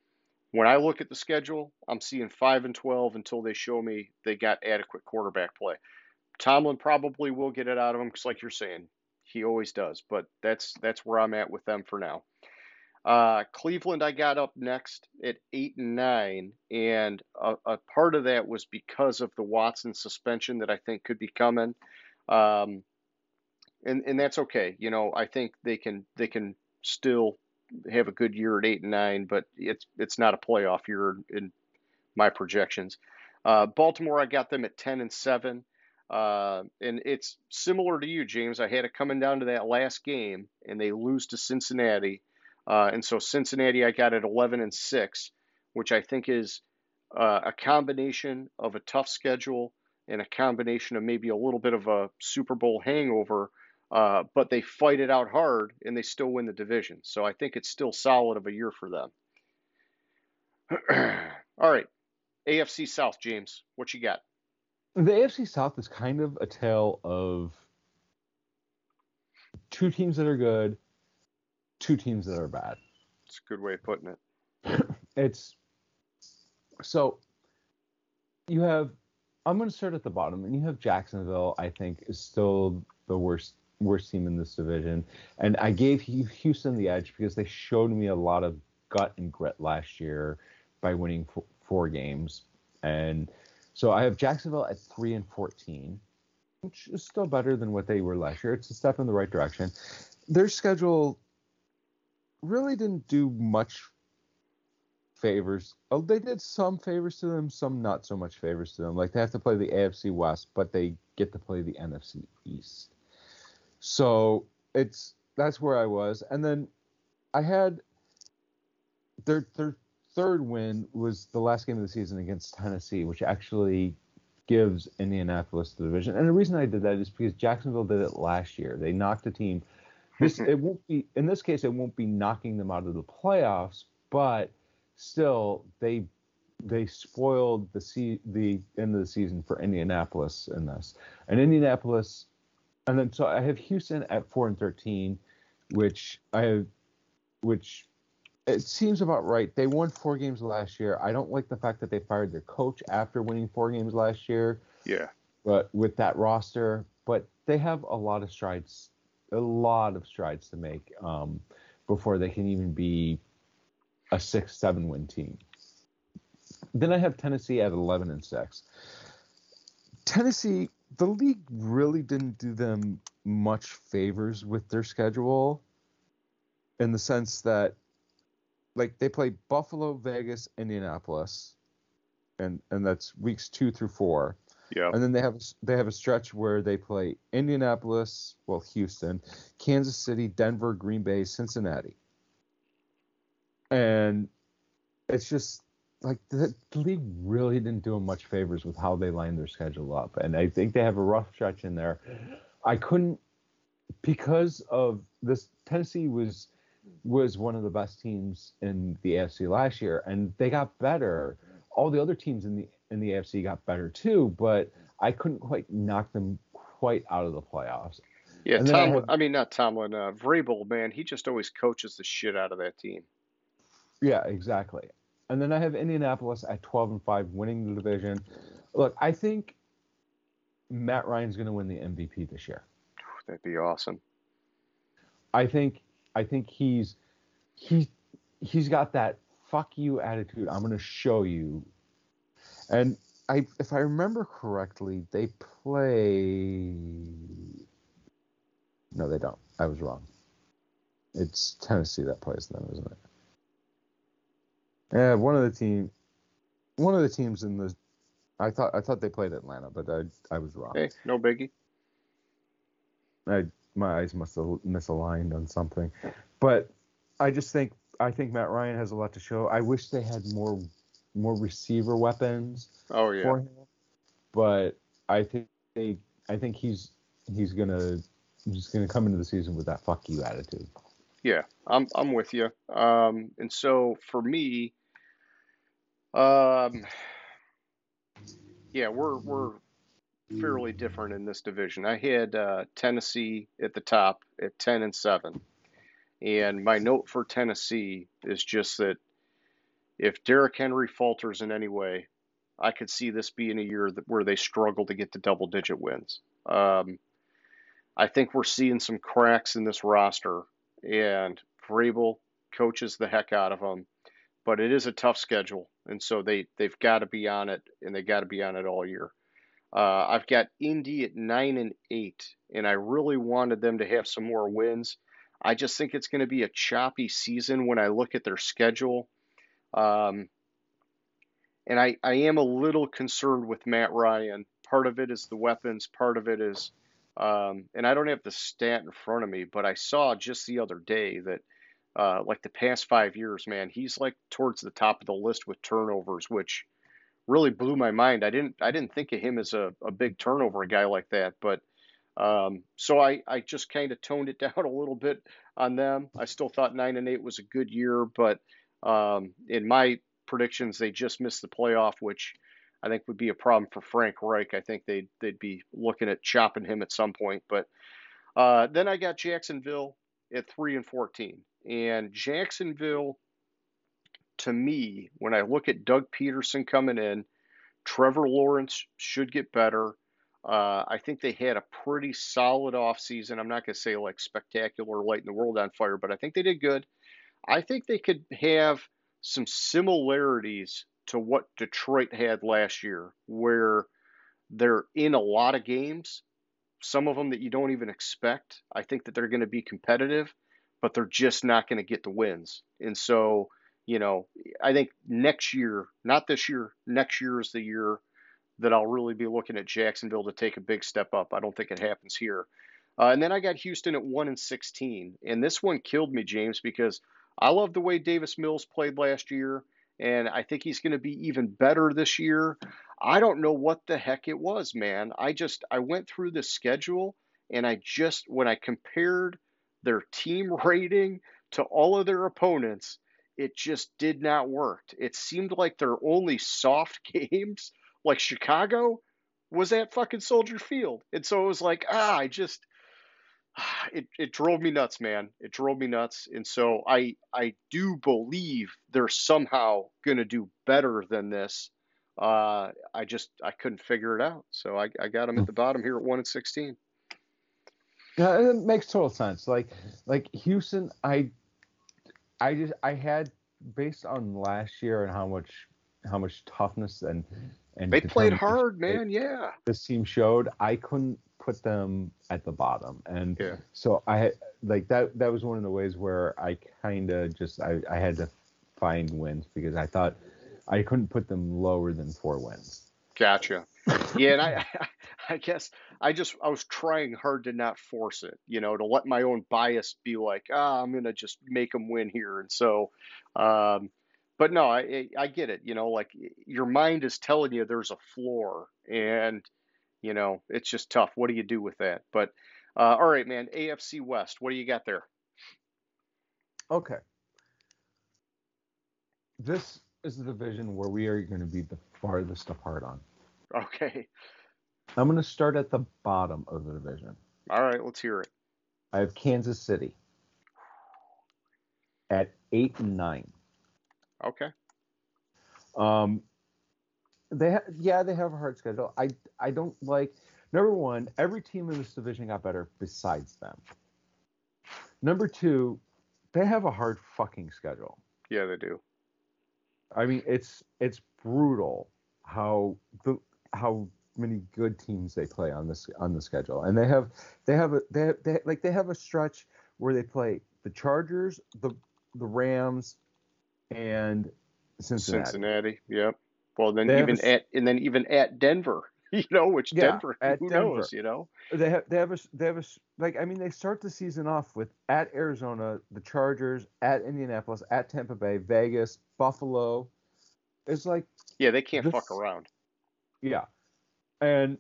when I look at the schedule, I'm seeing 5 and 12 until they show me they got adequate quarterback play. Tomlin probably will get it out of them because, like you're saying, he always does. But that's that's where I'm at with them for now. Uh, Cleveland, I got up next at eight and nine, and a, a part of that was because of the Watson suspension that I think could be coming. Um, and and that's okay. You know, I think they can they can still have a good year at eight and nine, but it's it's not a playoff year in my projections. Uh, Baltimore, I got them at ten and seven, uh, and it's similar to you, James. I had it coming down to that last game, and they lose to Cincinnati, uh, and so Cincinnati, I got at eleven and six, which I think is uh, a combination of a tough schedule and a combination of maybe a little bit of a Super Bowl hangover uh, but they fight it out hard and they still win the division. So I think it's still solid of a year for them. All right, AFC South, James, what you got? The AFC South is kind of a tale of two teams that are good, two teams that are bad. It's a good way of putting it. It's so you have I'm going to start at the bottom, and you have Jacksonville. I think is still the worst worst team in this division, and I gave Houston the edge because they showed me a lot of gut and grit last year by winning f- four games, and so I have Jacksonville at three and fourteen, which is still better than what they were last year. It's a step in the right direction. Their schedule really didn't do much favors. Oh, they did some favors to them, some not so much favors to them. Like they have to play the AFC West, but they get to play the NFC East. So it's that's where I was, and then I had their their third win was the last game of the season against Tennessee, which actually gives Indianapolis the division. And the reason I did that is because Jacksonville did it last year. They knocked a team. This it won't be in this case it won't be knocking them out of the playoffs, but still they they spoiled the se- the end of the season for Indianapolis in this. And Indianapolis and then so I have Houston at 4 and 13, which I have which it seems about right. They won four games last year. I don't like the fact that they fired their coach after winning four games last year Yeah. but with that roster, but they have a lot of strides, a lot of strides to make um, before they can even be a six, seven win team. Then I have Tennessee at 11 and six. Tennessee, the league really didn't do them much favors with their schedule in the sense that, like, they play Buffalo, Vegas, Indianapolis, and, and that's weeks two through four. Yeah. And then they have they have a stretch where they play Indianapolis, well Houston, Kansas City, Denver, Green Bay, Cincinnati. And it's just like the, the league really didn't do them much favors with how they lined their schedule up. And I think they have a rough stretch in there. I couldn't because of this Tennessee was was one of the best teams in the AFC last year and they got better. All the other teams in the in the AFC got better too, but I couldn't quite knock them quite out of the playoffs. Yeah, And then I have- I mean, not Tomlin. Uh, Vrabel, man, he just always coaches the shit out of that team. Yeah, exactly. And then I have Indianapolis at 12 and 5 winning the division. Look, I think Matt Ryan's going to win the MVP this year. That'd be awesome. I think I think he's he he's got that fuck you attitude. I'm going to show you. And I if I remember correctly, they play No, they don't. I was wrong. It's Tennessee that plays them, isn't it? Yeah, one of the team, one of the teams in the. I thought I thought they played Atlanta, but I I was wrong. Hey, no biggie. I my eyes must have misaligned on something, but I just think I think Matt Ryan has a lot to show. I wish they had more more receiver weapons Oh yeah. for him, but I think they, I think he's he's gonna he's gonna come into the season with that fuck you attitude. Yeah, I'm I'm with you. Um, and so for me, um, yeah, we're we're fairly different in this division. I had uh, Tennessee at the top at ten and seven, and my note for Tennessee is just that if Derrick Henry falters in any way, I could see this being a year that, where they struggle to get to double digit wins. Um, I think we're seeing some cracks in this roster, and Vrabel coaches the heck out of them. But it is a tough schedule, and so they they've got to be on it, and they got to be on it all year. Uh, I've got Indy at nine and eight, and I really wanted them to have some more wins. I just think it's going to be a choppy season when I look at their schedule. Um, and I, I am a little concerned with Matt Ryan. Part of it is the weapons, part of it is, um, and I don't have the stat in front of me, but I saw just the other day that, uh, like the past five years, man, he's like towards the top of the list with turnovers, which really blew my mind. I didn't I didn't think of him as a, a big turnover guy like that, but um, so I, I just kind of toned it down a little bit on them. I still thought nine and eight was a good year, but um, in my predictions, they just missed the playoff, which I think would be a problem for Frank Reich. I think they'd they'd be looking at chopping him at some point. But uh, then I got Jacksonville at three and fourteen, and Jacksonville, to me, when I look at Doug Pederson coming in, Trevor Lawrence should get better. Uh, I think they had a pretty solid offseason. I'm not going to say like spectacular, lighting the world on fire, but I think they did good. I think they could have some similarities to what Detroit had last year, where they're in a lot of games, some of them that you don't even expect. I think that they're going to be competitive, but they're just not going to get the wins. And so, you know, I think next year, not this year, next year is the year that I'll really be looking at Jacksonville to take a big step up. I don't think it happens here. Uh, and then I got Houston at one and sixteen, and this one killed me, James, because I love the way Davis Mills played last year, and I think he's going to be even better this year. I don't know what the heck it was, man. I just I went through the schedule, and I just when I compared their team rating to all of their opponents, it just did not work. It seemed like their only soft games, like Chicago, was at fucking Soldier Field. And so it was like, ah, I just it, it drove me nuts, man. It drove me nuts. And so I I do believe they're somehow gonna do better than this. Uh, I just I couldn't figure it out. So I, I got them at the bottom here at one and sixteen. Yeah, it makes total sense. Like like Houston, I I just I had based on last year and how much how much toughness and and They played hard, they- man. Yeah. this team showed, I couldn't put them at the bottom. And Yeah. so I like that that was one of the ways where I kind of just I, I had to find wins because I thought I couldn't put them lower than four wins. Gotcha. Yeah, and I, I guess I just I was trying hard to not force it, you know, to let my own bias be like, ah, I'm gonna just make them win here, and so, um, but no, I I get it, you know, like your mind is telling you there's a floor, and you know it's just tough. What do you do with that? But uh, all right, man, AFC West, what do you got there? Okay. This is the division where we are going to be the farthest apart on. Okay, I'm going to start at the bottom of the division. all right, let's hear it. I have Kansas City at eight and nine. Okay, Um, they ha- yeah they have a hard schedule. I I don't like number one. Every team in this division got better besides them. Number two, they have a hard fucking schedule. yeah, they do. I mean it's it's brutal how the how many good teams they play on this on the schedule, and they have they have a they, have, they like they have a stretch where they play the Chargers, the the Rams, and Cincinnati. Cincinnati. Yep. Well, then They even a at and then even at Denver, you know, which Yeah, Denver, at who Denver. knows, you know? They have they have a they have a like I mean they start the season off with at Arizona, the Chargers, at Indianapolis, at Tampa Bay, Vegas, Buffalo. It's like Yeah, they can't fuck around. yeah, and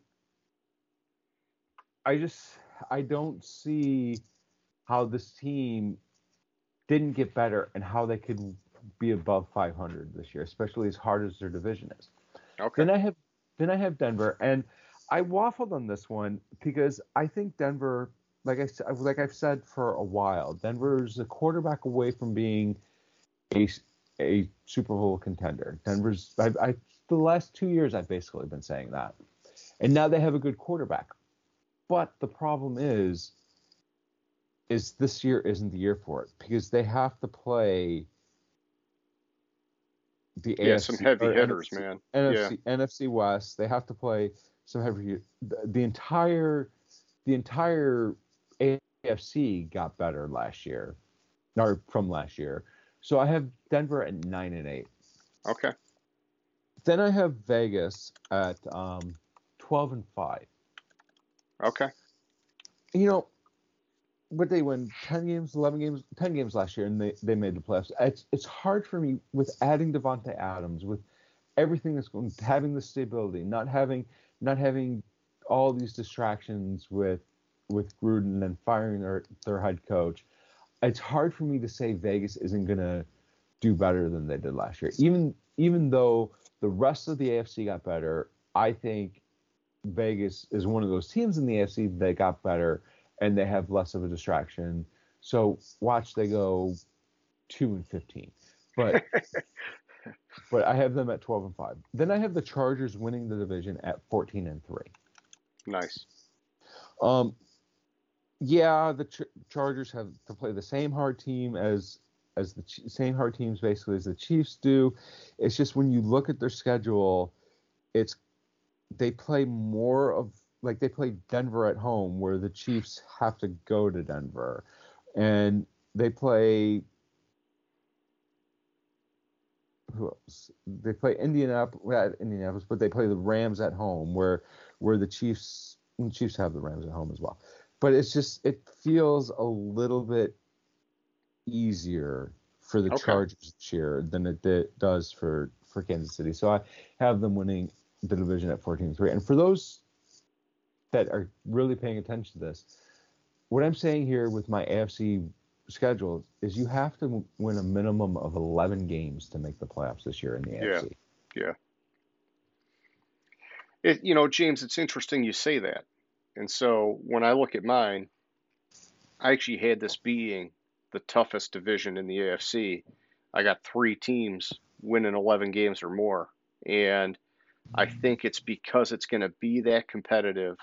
I just I don't see how this team didn't get better and how they could be above 500 this year, especially as hard as their division is. Okay. Then I have then I have Denver, and I waffled on this one because I think Denver, like I like I've said for a while, Denver's a quarterback away from being a a Super Bowl contender. Denver's I, I the last two years I've basically been saying that, and now they have a good quarterback, but the problem is. Is this year isn't the year for it because they have to play the Yeah, AFC some heavy hitters, NFC man. NFC NFC West. They have to play some heavy. The, the entire the entire AFC got better last year, or from last year. So I have Denver at nine and eight. Okay. Then I have Vegas at um, twelve and five. Okay. You know, but they win ten games, eleven games, ten games last year, and they, they made the playoffs. It's it's hard for me with adding Davante Adams, with everything that's going, having the stability, not having not having all these distractions with with Gruden and firing their their head coach. It's hard for me to say Vegas isn't gonna do better than they did last year. Even even though the rest of the AFC got better, I think Vegas is one of those teams in the AFC that got better and they have less of a distraction. So watch they go two and fifteen. But but I have them at twelve and five. Then I have the Chargers winning the division at fourteen and three. Nice. Um, yeah, the Ch- Chargers have to play the same hard team as as the Ch- same hard teams basically as the Chiefs do. It's just when you look at their schedule, it's they play more of like they play Denver at home where the Chiefs have to go to Denver, and they play who else? They play Indianapolis, well, not Indianapolis, but they play the Rams at home, where where the Chiefs the Chiefs have the Rams at home as well. But it's just it feels a little bit easier for the Okay. Chargers this year than it did, does for for Kansas City. So I have them winning the division at 14-3. And for those that are really paying attention to this, what I'm saying here with my AFC schedule is you have to win a minimum of 11 games to make the playoffs this year in the Yeah. AFC. Yeah. It, you know, James, it's interesting you say that. And so when I look at mine, I actually had this being the toughest division in the AFC. I got three teams winning 11 games or more. And I think it's because it's going to be that competitive.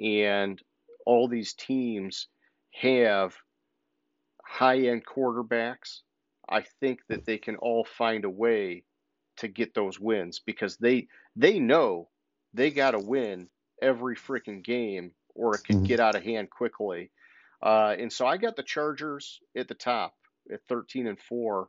And all these teams have high end quarterbacks. I think that they can all find a way to get those wins because they they know they got to win every freaking game or it could Mhm. get out of hand quickly. Uh, and so I got the Chargers at the top at 13 and 4.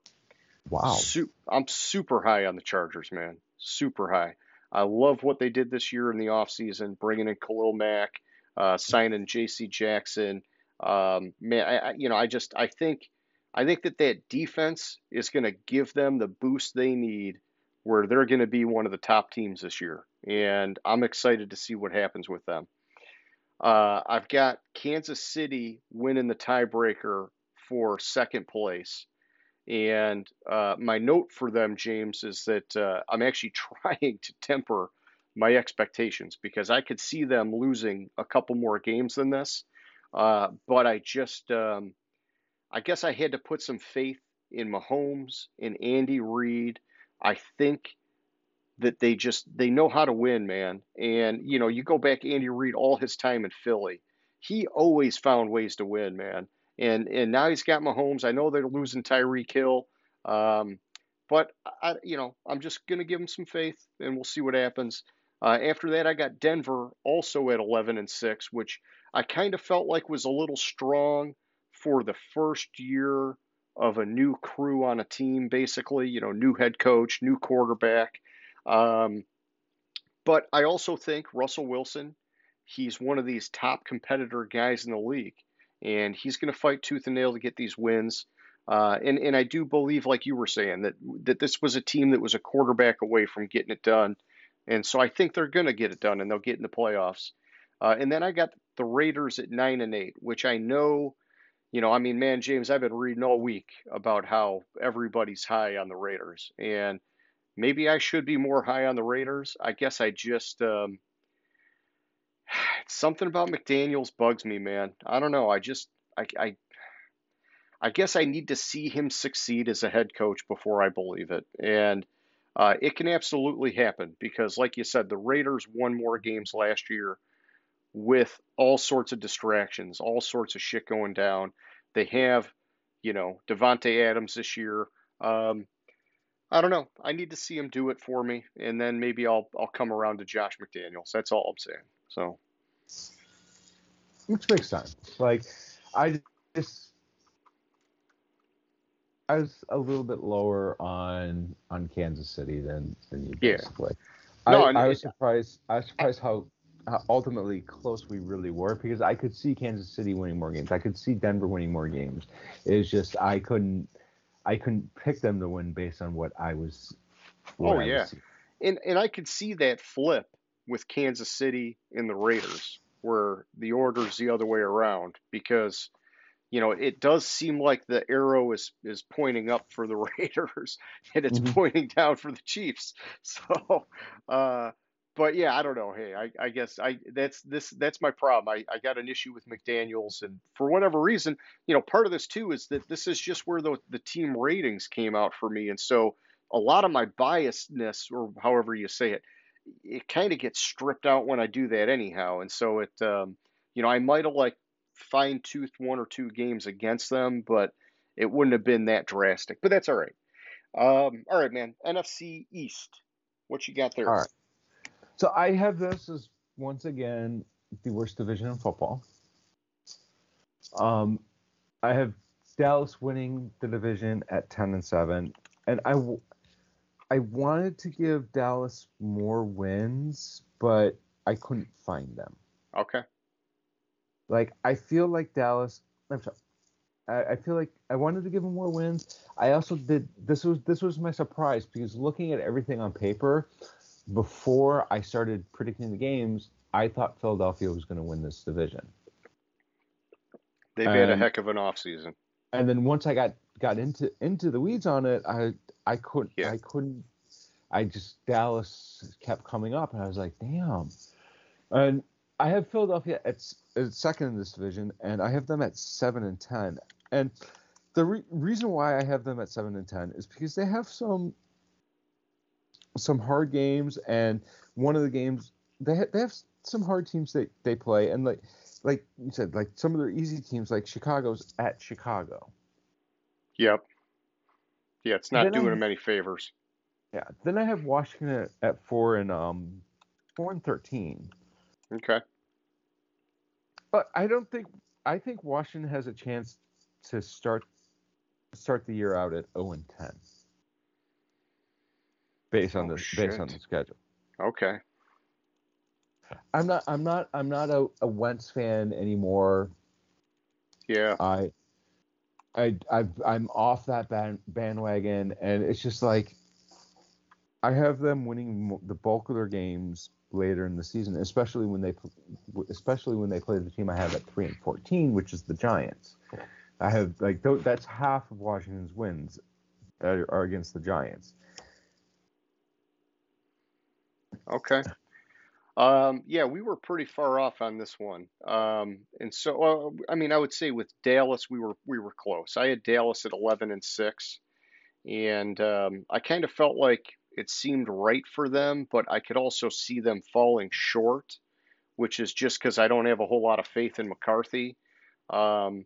Wow. Su- I'm super high on the Chargers, man. Super high. I love what they did this year in the offseason, bringing in Khalil Mack, uh, signing J.C. Jackson. Um, man, I, I, you know, I just I think I think that that defense is going to give them the boost they need, where they're going to be one of the top teams this year, and I'm excited to see what happens with them. Uh, I've got Kansas City winning the tiebreaker for second place. And uh, my note for them, James, is that uh, I'm actually trying to temper my expectations because I could see them losing a couple more games than this. Uh, but I just, um, I guess I had to put some faith in Mahomes and Andy Reid. I think that they just they know how to win, man. And you know, you go back Andy Reid all his time in Philly, he always found ways to win, man and and now he's got Mahomes. I know they're losing Tyreek Hill, um, but I, you know I'm just gonna give him some faith, and we'll see what happens. Uh, after that, I got Denver also at 11 and 6, which I kind of felt like was a little strong for the first year of a new crew on a team, basically, you know, new head coach, new quarterback. Um, but I also think Russell Wilson, he's one of these top competitor guys in the league, and he's going to fight tooth and nail to get these wins. Uh, and and I do believe, like you were saying, that that this was a team that was a quarterback away from getting it done, and so I think they're going to get it done, and they'll get in the playoffs. Uh, and then I got the Raiders at nine and eight, which I know, you know, I mean, man, James, I've been reading all week about how everybody's high on the Raiders, and maybe I should be more high on the Raiders. I guess I just um, something about McDaniels bugs me, man. I don't know. I just I, I I guess I need to see him succeed as a head coach before I believe it. And uh, it can absolutely happen because, like you said, the Raiders won more games last year with all sorts of distractions, all sorts of shit going down. They have, you know, Davante Adams this year. Um, I don't know. I need to see him do it for me, and then maybe I'll I'll come around to Josh McDaniels. That's all I'm saying. So, which makes sense. Like, I just I was a little bit lower on on Kansas City than than you Yeah. basically. No, I, I was surprised. I was surprised how, how ultimately close we really were because I could see Kansas City winning more games. I could see Denver winning more games. It's just I couldn't I couldn't pick them to win based on what I was. Oh, what Oh, I yeah. seeing. and and I could see that flip with Kansas City and the Raiders, where the order's the other way around because you know it does seem like the arrow is is pointing up for the Raiders and it's Mhm. pointing down for the Chiefs. So, uh, but yeah, I don't know. Hey, I, I guess I that's this that's my problem. I, I got an issue with McDaniel's, and for whatever reason, you know, part of this too is that this is just where the the team ratings came out for me, and so a lot of my biasness, or however you say it, it kind of gets stripped out when I do that anyhow. And so it, um, you know, I might have like fine toothed one or two games against them, but it wouldn't have been that drastic. But that's all right. Um, all right, man. NFC East. What you got there? All right. So I have this as once again the worst division in football. Um, I have Dallas winning the division at ten and seven, and I, I wanted to give Dallas more wins, but I couldn't find them. Okay. Like I feel like Dallas. I'm sorry. I, I feel like I wanted to give them more wins. I also did. This was this was my surprise because looking at everything on paper before I started predicting the games, I thought Philadelphia was going to win this division. They've had a heck of an off season. And then once I got got into into the weeds on it, I I couldn't Yeah. I couldn't. I just Dallas kept coming up, and I was like, damn. And I have Philadelphia at, at second in this division, and I have them at seven and ten. And the re- reason why I have them at seven and ten is because they have some some hard games, and one of the games they ha- they have some hard teams that they play, and like like you said, like some of their easy teams, like Chicago's at Chicago. Yep. Yeah, it's not Then I- doing them any favors. Yeah. Then I have Washington at, at four and um four and thirteen. Okay. But I don't think I think Washington has a chance to start start the year out at 0 and 10. Based on Oh, the based on the schedule. Okay. I'm not I'm not I'm not a, a Wentz fan anymore. Yeah. I I I I'm off that band, bandwagon and it's just like I have them winning the bulk of their games later in the season, especially when they especially when they play the team I have at 3 and 14, which is the Giants. I have like that's half of Washington's wins are, are against the Giants. Okay. Um, yeah, we were pretty far off on this one. Um, and so, uh, I mean, I would say with Dallas, we were we were close. I had Dallas at 11 and six, and um, I kind of felt like it seemed right for them, but I could also see them falling short, which is just because I don't have a whole lot of faith in McCarthy. Um,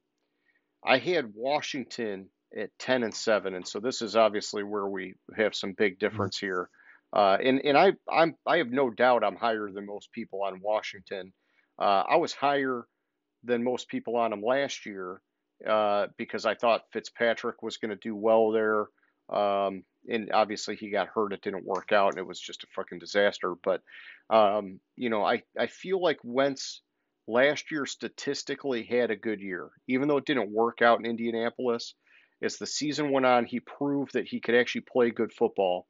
I had Washington at 10 and 7, and so this is obviously where we have some big difference here. Uh, and and I I'm I have no doubt I'm higher than most people on Washington. Uh, I was higher than most people on him last year uh, because I thought Fitzpatrick was going to do well there. Um, and obviously he got hurt. It didn't work out, and it was just a fucking disaster. But um, you know, I I feel like Wentz last year statistically had a good year, even though it didn't work out in Indianapolis. As the season went on, he proved that he could actually play good football.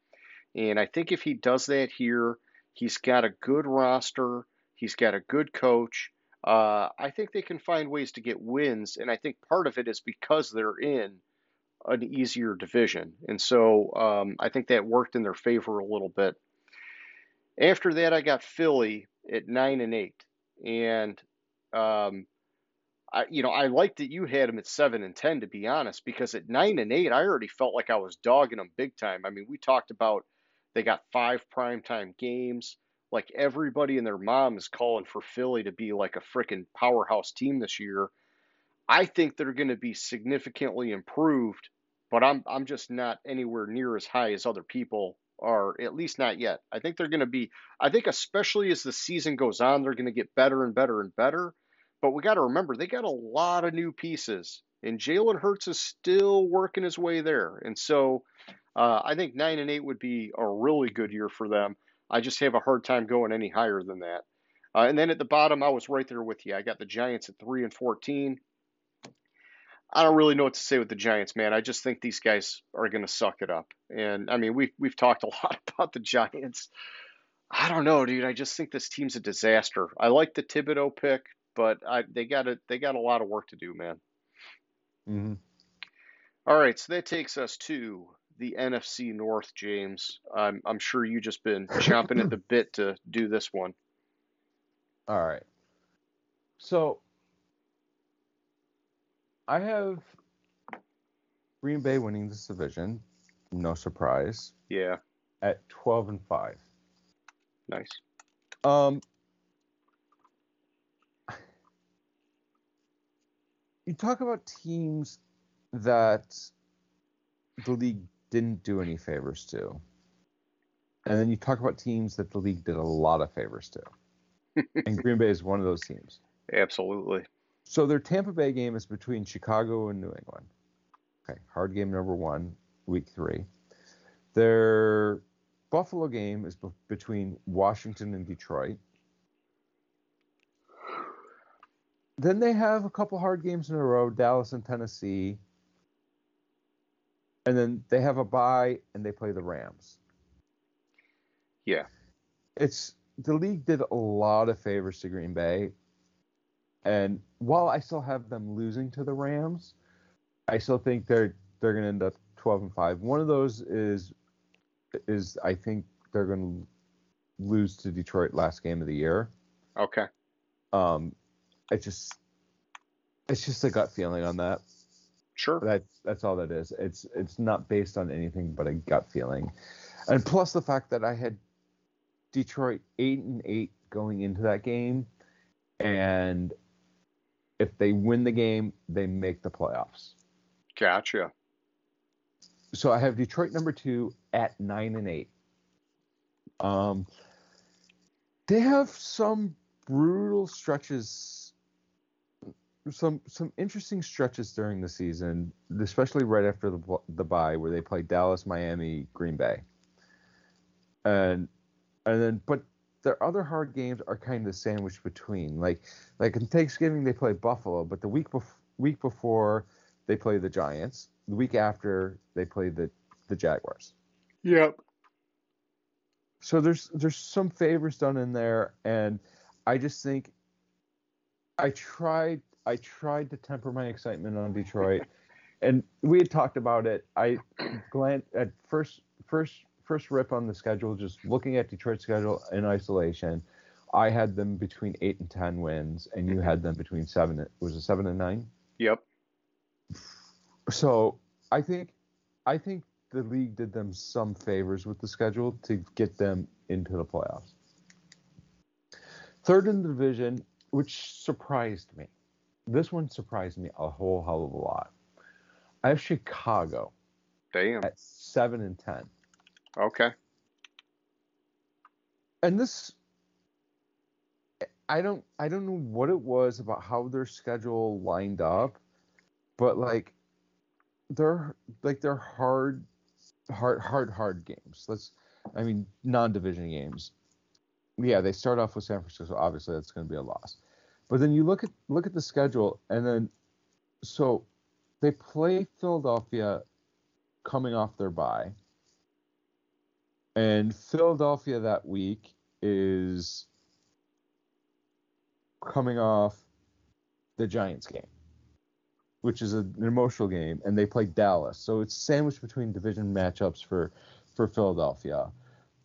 And I think if he does that here, he's got a good roster, he's got a good coach. Uh, I think they can find ways to get wins, and I think part of it is because they're in an easier division, and so um, I think that worked in their favor a little bit. After that, I got Philly at nine and eight, and um, I, you know, I liked that you had them at seven and ten, to be honest, because at nine and eight, I already felt like I was dogging them big time. I mean, we talked about they got five primetime games. Like everybody and their mom is calling for Philly to be like a freaking powerhouse team this year. I think they're going to be significantly improved, but I'm I'm just not anywhere near as high as other people are, at least not yet. I think they're going to be I think especially as the season goes on, they're going to get better and better and better. But we got to remember they got a lot of new pieces, and Jalen Hurts is still working his way there. And so uh, I think nine and eight would be a really good year for them. I just have a hard time going any higher than that. Uh, and then at the bottom, I was right there with you. I got the Giants at three and fourteen. I don't really know what to say with the Giants, man. I just think these guys are going to suck it up. And I mean, we've we've talked a lot about the Giants. I don't know, dude. I just think this team's a disaster. I like the Thibodeaux pick, but I, they got a they got a lot of work to do, man. Mm-hmm. All right, so that takes us to the NFC North, James. I'm I'm sure you just been chomping at the bit to do this one. All right. So I have Green Bay winning this division, no surprise, Yeah, at 12 and 5. nice. Um you talk about teams that the league didn't do any favors to. And then you talk about teams that the league did a lot of favors to. and Green Bay is one of those teams. Absolutely. So their Tampa Bay game is between Chicago and New England. Okay, hard game number one, week three. Their Buffalo game is be- between Washington and Detroit. Then they have a couple hard games in a row, Dallas and Tennessee. And then they have a bye and they play the Rams. Yeah. It's the league did a lot of favors to Green Bay. And while I still have them losing to the Rams, I still think they're they're going to end up 12 and 5. One of those is is I think they're going to lose to Detroit last game of the year. Okay. Um I just it's just a gut feeling on that. Sure. That's that's all that is. It's it's not based on anything but a gut feeling, and plus the fact that I had Detroit eight and eight going into that game, and if they win the game, they make the playoffs. Gotcha. So I have Detroit number two at nine and eight. Um, they have some brutal stretches some some interesting stretches during the season, especially right after the the bye, where they play Dallas, Miami, Green Bay, and and then but their other hard games are kind of sandwiched between. Like like in Thanksgiving they play Buffalo, but the week bef- week before they play the Giants. The week after they play the the Jaguars. Yep. So there's there's some favors done in there, and I just think I tried I tried to temper my excitement on Detroit, and we had talked about it. I glanced at first first first rip on the schedule, just looking at Detroit's schedule in isolation. I had them between eight and ten wins, and you had them between seven. Was it seven and nine? Yep. So I think I think the league did them some favors with the schedule to get them into the playoffs. Third in the division, which surprised me. This one surprised me a whole hell of a lot. I have Chicago Damn. at seven and ten. Okay. and this I don't I don't know what it was about how their schedule lined up, but like they're like they're hard hard hard hard games. Let's I mean non-division games. Yeah, they start off with San Francisco. Obviously, that's going to be a loss. But then you look at look at the schedule, and then so they play Philadelphia coming off their bye, and Philadelphia that week is coming off the Giants game, which is an emotional game, and they play Dallas. So it's sandwiched between division matchups for for Philadelphia.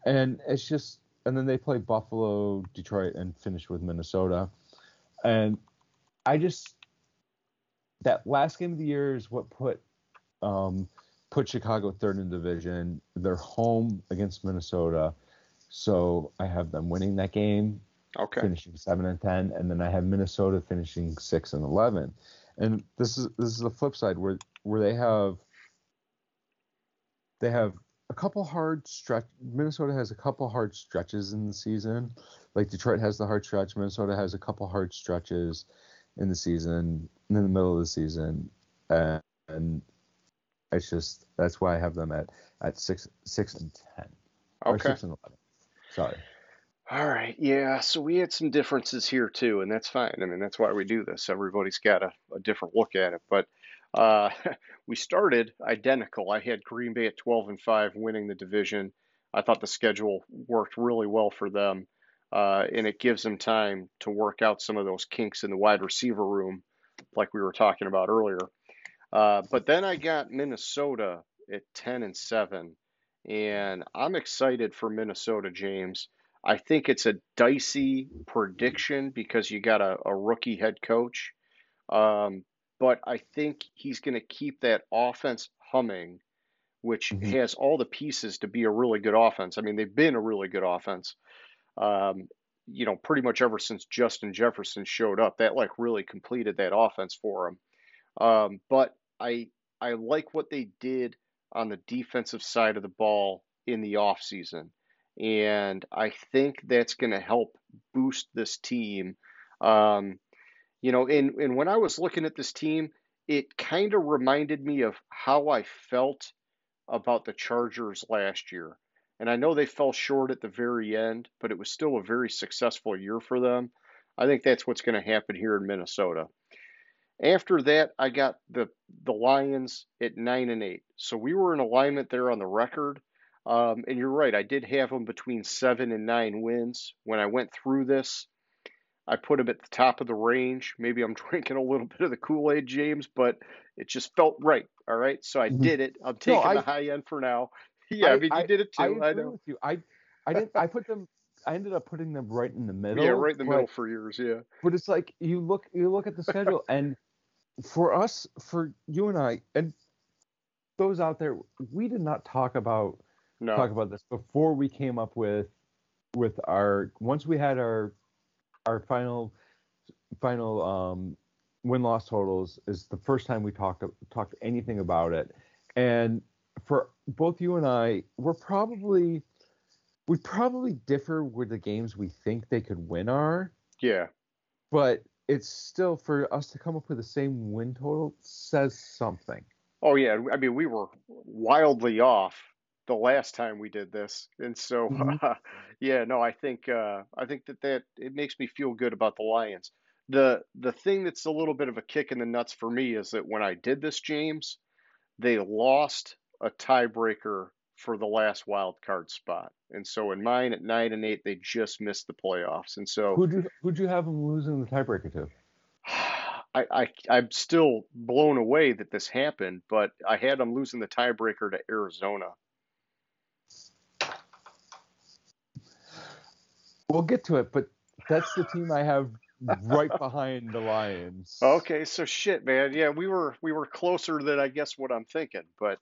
And it's just and then they play Buffalo, Detroit, and finish with Minnesota. And I just that last game of the year is what put um, put Chicago third in division. They're home against Minnesota, so I have them winning that game, Okay. finishing seven and ten, and then I have Minnesota finishing six and eleven. And this is this is the flip side where where they have they have a couple hard stretch. Minnesota has a couple hard stretches in the season. Like Detroit has the hard stretch. Minnesota has a couple hard stretches in the season, in the middle of the season, and, and it's just that's why I have them at at six six and ten or Okay. six and eleven. Sorry. All right. Yeah. So we had some differences here too, and that's fine. I mean, that's why we do this. Everybody's got a, a different look at it. But uh, we started identical. I had Green Bay at 12 and 5 winning the division. I thought the schedule worked really well for them, uh, and it gives them time to work out some of those kinks in the wide receiver room, like we were talking about earlier. Uh, but then I got Minnesota at 10 and 7, and I'm excited for Minnesota, James. I think it's a dicey prediction because you got a, a rookie head coach. Um, but I think he's going to keep that offense humming, which Mhm. has all the pieces to be a really good offense. I mean, they've been a really good offense. Um, you know, pretty much ever since Justin Jefferson showed up, that like really completed that offense for him. Um, but I I like what they did on the defensive side of the ball in the offseason. And I think that's going to help boost this team. Um, you know, and, and when I was looking at this team, it kind of reminded me of how I felt about the Chargers last year. And I know they fell short at the very end, but it was still a very successful year for them. I think that's what's going to happen here in Minnesota. After that, I got the the Lions at nine and eight. So we were in alignment there on the record. Um, and you're right, I did have them between seven and nine wins. When I went through this, I put them at the top of the range. Maybe I'm drinking a little bit of the Kool Aid, James, but it just felt right. All right, so I Mhm. did it. I'm taking I- the high end for now. Yeah, I, mean you did it too. I, agree know. with you. I I didn't. I put them. I ended up putting them right in the middle. Yeah, right in the but- middle for years. Yeah. But it's like you look you look at the schedule and for us for you and I and those out there we did not talk about No. talk about this before we came up with with our once we had our our final final um win loss totals is the first time we talked talked anything about it and for both you and I we're probably we probably differ with the games we think they could win are Yeah. but it's still for us to come up with the same win total says something. Oh yeah, I mean we were wildly off the last time we did this, and so Mhm. yeah, no, I think uh, I think that that it makes me feel good about the Lions. The the thing that's a little bit of a kick in the nuts for me is that when I did this, James, they lost a tiebreaker for the last wild card spot, and so in mine at nine and eight, they just missed the playoffs, and so Who'd you who'd you have them losing the tiebreaker to? I, I I'm still blown away that this happened, but I had them losing the tiebreaker to Arizona. We'll get to it, but that's the team I have right behind the Lions. Okay, so shit, man. Yeah, we were we were closer than I guess what I'm thinking, but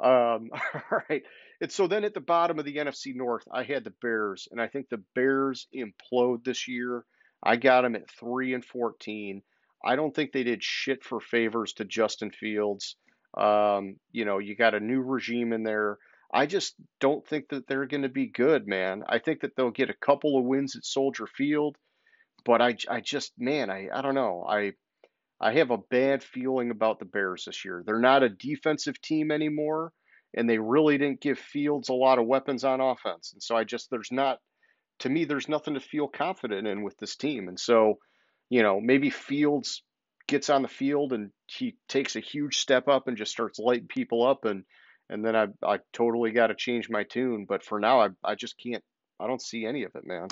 um, all right. And so then at the bottom of the NFC North, I had the Bears, and I think the Bears implode this year. I got them at three and fourteen. I don't think they did shit for favors to Justin Fields. Um, you know, you got a new regime in there. I just don't think that they're going to be good, man. I think that they'll get a couple of wins at Soldier Field, but I, I just, man, I, I don't know. I, I have a bad feeling about the Bears this year. They're not a defensive team anymore, and they really didn't give Fields a lot of weapons on offense. And so I just, there's not, to me, there's nothing to feel confident in with this team. And so, you know, maybe Fields gets on the field and he takes a huge step up and just starts lighting people up and and then I I totally got to change my tune. But for now, I I just can't. I don't see any of it, man.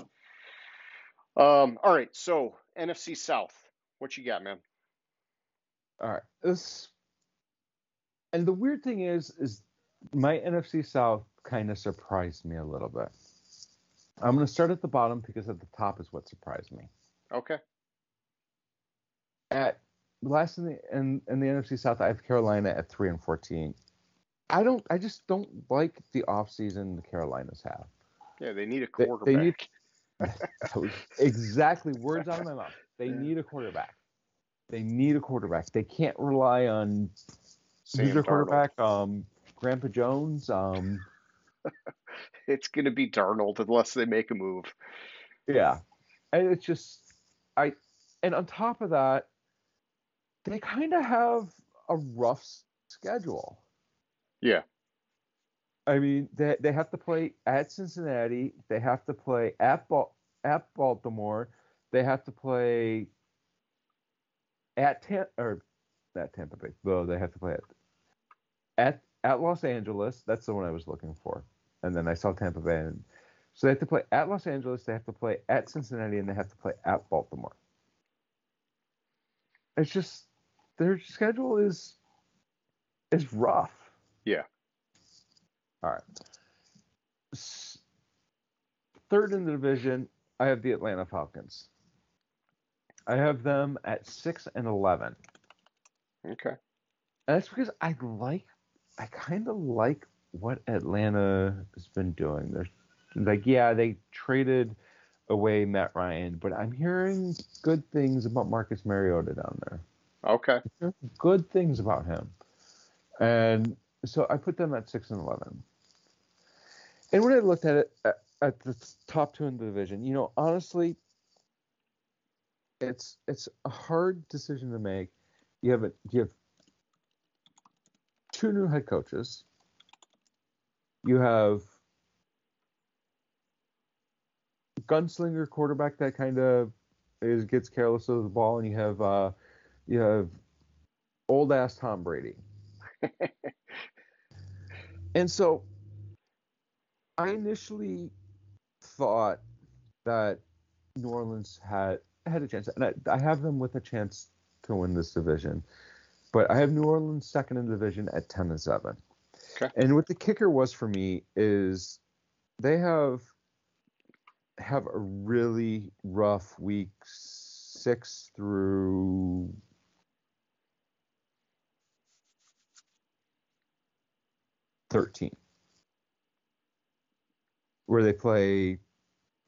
Um. All right. So NFC South, what you got, man? All right. This and the weird thing is, is my NFC South kind of surprised me a little bit. I'm going to start at the bottom because at the top is what surprised me. Okay. At last in the in, in the NFC South, I have Carolina at three and fourteen. I don't. I just don't like the offseason the Carolinas have. Yeah, they need a quarterback. they need- exactly. Words out of my mouth. They need a quarterback. They need a quarterback. They can't rely on Sam their quarterback? Um, Grandpa Jones. Um, It's going to be Darnold unless they make a move. yeah, and it's just I. And on top of that, they kind of have a rough schedule. Yeah. I mean, they they have to play at Cincinnati. They have to play at Bal- at Baltimore. They have to play at Tam- or at Tampa Bay. Though they have to play at at at Los Angeles. That's the one I was looking for. And then I saw Tampa Bay. And, so they have to play at Los Angeles. They have to play at Cincinnati, and they have to play at Baltimore. It's just their schedule is is rough. Yeah. All right. Third in the division, I have the Atlanta Falcons. I have them at six and eleven. Okay. And that's because I like, I kind of like what Atlanta has been doing. They're like, yeah, they traded away Matt Ryan, but I'm hearing good things about Marcus Mariota down there. Okay. Good things about him. And so I put them at 6 and 11. And when I looked at it at, at the top two in the division, you know, honestly, it's it's a hard decision to make. You have a, you have two new head coaches. You have gunslinger quarterback that kind of is gets careless of the ball, and you have uh, you have old ass Tom Brady. and so I initially thought that New Orleans had had a chance, and I, I have them with a chance to win this division. But I have New Orleans second in the division at ten and seven. Okay. And what the kicker was for me is they have have a really rough week six through thirteen, where they play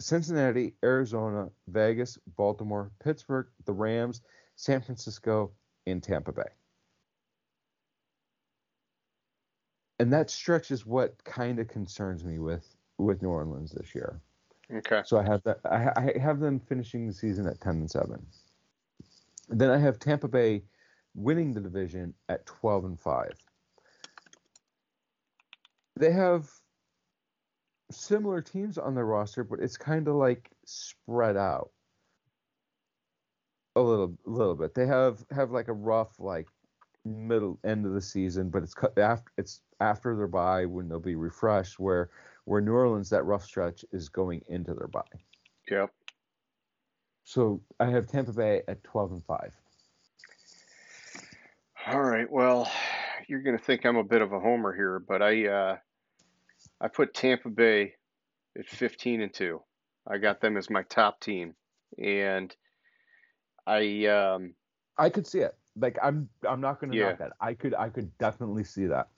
Cincinnati, Arizona, Vegas, Baltimore, Pittsburgh, the Rams, San Francisco, and Tampa Bay. And that stretch is what kind of concerns me with with New Orleans this year. Okay. So I have that. I, I have them finishing the season at ten and seven. Then I have Tampa Bay winning the division at twelve and five. They have similar teams on their roster, but it's kind of like spread out a little, little bit. They have have like a rough like middle end of the season, but it's cut after it's after their bye when they'll be refreshed. Where where New Orleans that rough stretch is going into their bye. Yep. So I have Tampa Bay at twelve and five. All right. Well, you're going to think I'm a bit of a homer here, but I uh, I put Tampa Bay at 15 and 2. I got them as my top team. And I um I could see it. Like I'm I'm not going to Yeah. knock that. I could I could definitely see that.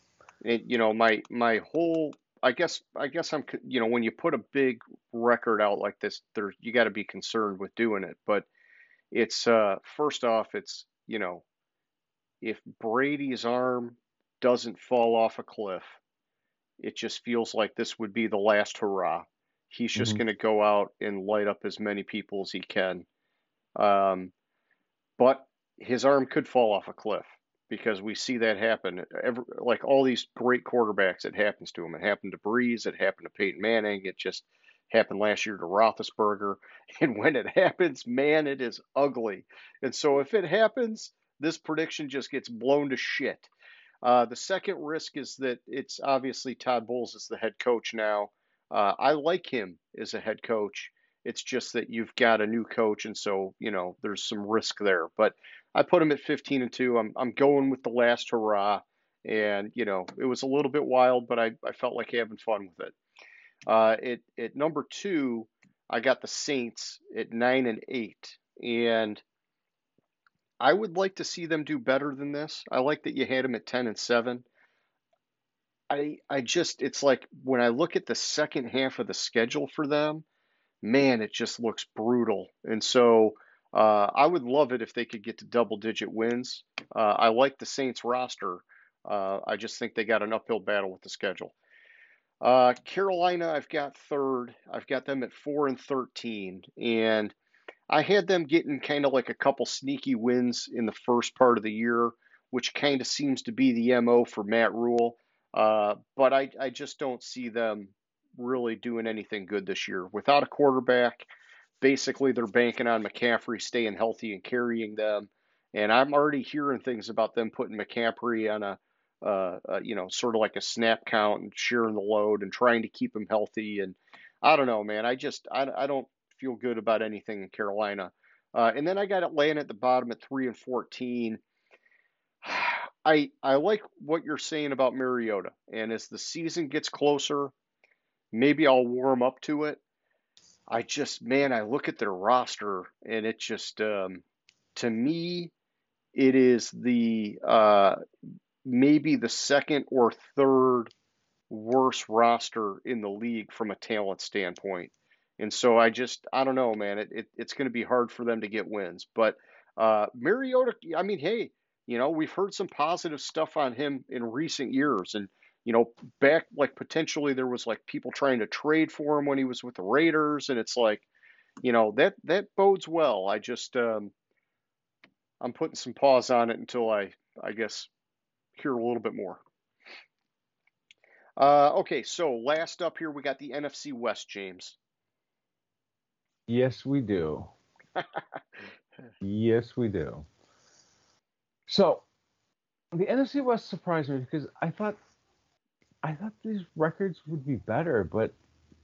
it, you know my my whole I guess I guess I'm you know when you put a big record out like this there you got to be concerned with doing it but it's uh first off it's you know if Brady's arm doesn't fall off a cliff it just feels like this would be the last hurrah. He's just Mhm. going to go out and light up as many people as he can. Um, but his arm could fall off a cliff because we see that happen. Every, like all these great quarterbacks, it happens to him. It happened to Brees. It happened to Peyton Manning. It just happened last year to Roethlisberger. And when it happens, man, it is ugly. And so if it happens, this prediction just gets blown to shit. Uh, the second risk is that it's obviously Todd Bowles is the head coach now. Uh, I like him as a head coach. It's just that you've got a new coach, and so you know there's some risk there. But I put him at 15 and two. I'm I'm going with the last hurrah, and you know it was a little bit wild, but I, I felt like having fun with it. Uh, at at number two, I got the Saints at nine and eight, and I would like to see them do better than this. I like that you had them at 10 and seven. I I just it's like when I look at the second half of the schedule for them, man, it just looks brutal. And so uh, I would love it if they could get to double digit wins. Uh, I like the Saints roster. Uh, I just think they got an uphill battle with the schedule. Uh, Carolina, I've got third. I've got them at four and thirteen, and I had them getting kind of like a couple sneaky wins in the first part of the year, which kind of seems to be the mo for Matt Rhule. Uh, but I, I just don't see them really doing anything good this year without a quarterback. Basically, they're banking on McCaffrey staying healthy and carrying them. And I'm already hearing things about them putting McCaffrey on a, uh, uh, you know, sort of like a snap count and sharing the load and trying to keep him healthy. And I don't know, man. I just I, I don't feel good about anything in Carolina. Uh, and then I got Atlanta at the bottom at three and fourteen. I I like what you're saying about Mariota, and as the season gets closer, maybe I'll warm up to it. I just man, I look at their roster, and it just um, to me, it is the uh, maybe the second or third worst roster in the league from a talent standpoint. And so I just I don't know, man. It, it it's going to be hard for them to get wins. But uh, Mariota, I mean, hey, you know, we've heard some positive stuff on him in recent years, and you know, back like potentially there was like people trying to trade for him when he was with the Raiders, and it's like, you know, that that bodes well. I just um, I'm putting some pause on it until I I guess hear a little bit more. Uh, okay, so last up here we got the NFC West, James. Yes, we do. yes, we do. So, the NFC West surprised me because I thought I thought these records would be better, but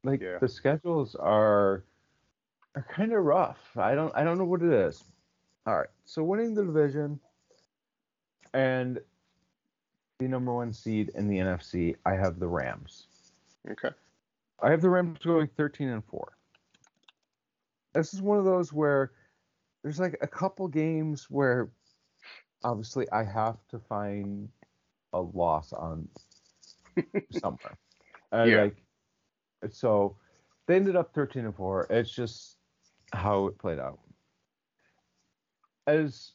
like Yeah. the schedules are are kind of rough. I don't I don't know what it is. All right, so winning the division and the number one seed in the NFC, I have the Rams. Okay. I have the Rams going 13 and 4. This is one of those where there's like a couple games where obviously I have to find a loss on somewhere. And Yeah. like so they ended up 13 and 4. It's just how it played out. As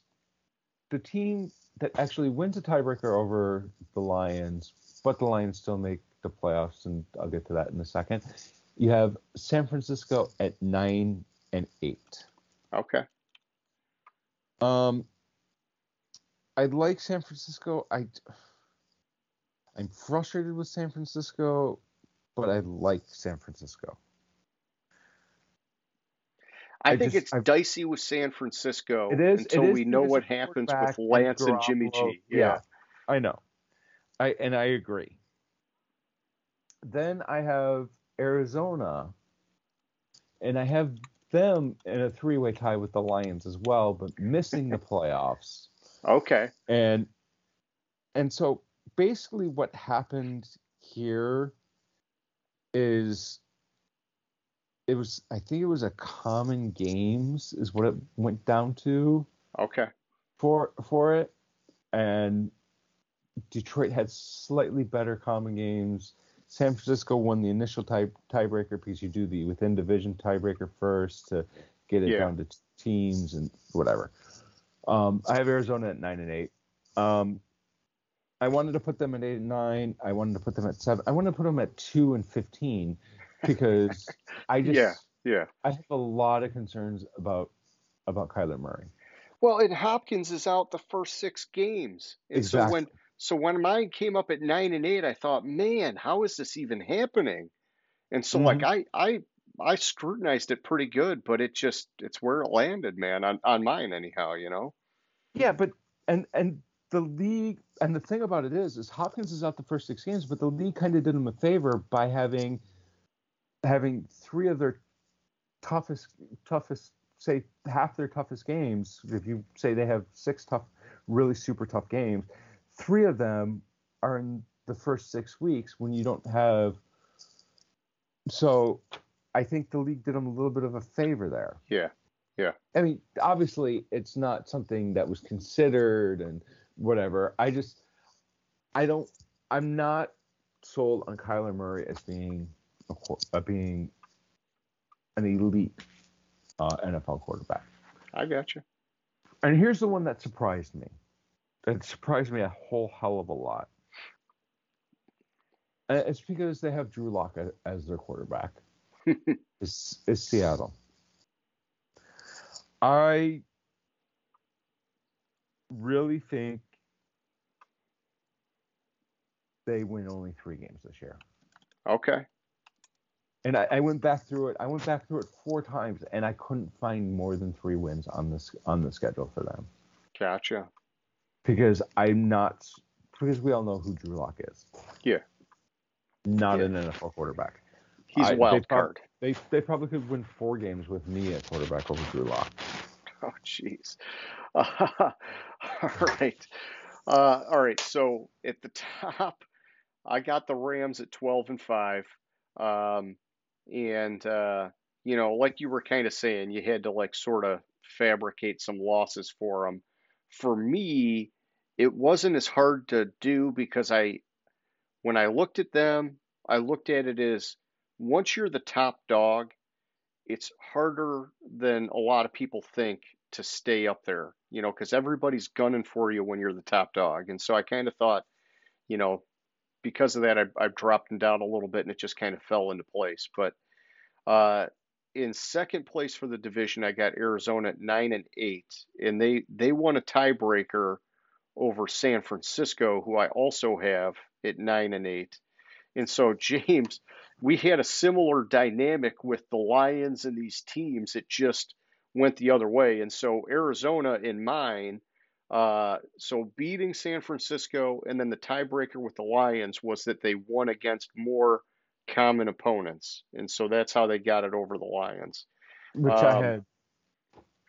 the team that actually wins a tiebreaker over the Lions, but the Lions still make the playoffs, and I'll get to that in a second. You have San Francisco at nine and eight. Okay. Um, I like San Francisco. I I'm frustrated with San Francisco, but I like San Francisco. I, I think just- it's I- dicey with San Francisco is until is we know what happens with quarterback and Lance and Jimmy. G. Yeah. I know. I and I agree. Then I have Arizona, and I have them in a three-way tie with the Lions as well, but missing the playoffs. Okay. And and so basically what happened here is it was I think it was a common games is what it went down to Okay. for for it and Detroit had slightly better common games. San Francisco won the initial tie tiebreaker because you do the within division tiebreaker first to get it Yeah. down to teams and whatever. Um, I have Arizona at nine and eight. Um, I wanted to put them at eight and nine. I wanted to put them at seven. I wanted to put them at two and fifteen because I just Yeah, yeah. I have a lot of concerns about about Kyler Murray. Well, and Hopkins is out the first six games, and so when Exactly. So when mine came up at nine and eight, I thought, man, how is this even happening? And so like Mhm. I I I scrutinized it pretty good, but it just it's where it landed, man, on on mine anyhow, you know. Yeah, but and and the league and the thing about it is is Hopkins is out the first six games, but the league kind of did him a favor by having having three of their toughest toughest say half their toughest games. If you say they have six tough, really super tough games, three of them are in the first six weeks when you don't have. So, I think the league did him a little bit of a favor there. Yeah. Yeah. I mean, obviously, it's not something that was considered and whatever. I just, I don't, I'm not sold on Kyler Murray as being a, uh, being an elite uh, NFL quarterback. I got you. And here's the one that surprised me. It surprised me a whole hell of a lot. Uh, it's because they have Drew Lock as their quarterback. it's, is Seattle. I really think they win only three games this year. Okay. And I, I went back through it. I went back through it four times, and I couldn't find more than three wins on this on the schedule for them Gotcha. Because I'm not because we all know who Drew Lock is. Yeah. Not Yeah. an NFL quarterback. He's I- a wild they prob- card. They they probably could win four games with me at quarterback over Drew Lock. Oh, jeez. all right. Uh, all right. So at the top, I got the Rams at 12 and 5. Um, and, uh, you know, like you were kind of saying, you had to like sort of fabricate some losses for them. For me, it wasn't as hard to do because I, when I looked at them, I looked at it as once you're the top dog, it's harder than a lot of people think to stay up there, you know, because everybody's gunning for you when you're the top dog. And so I kind of thought, you know, because of that, I, I dropped them down a little bit and it just kind of fell into place. But uh, in second place for the division, I got Arizona at nine and eight, and they they won a tiebreaker over San Francisco, who I also have at nine and eight. And so, James, we had a similar dynamic with the Lions and these teams. It just went the other way. And so, Arizona in mine, uh, so beating San Francisco and then the tiebreaker with the Lions was that they won against more common opponents. And so that's how they got it over the Lions. Which I Um, had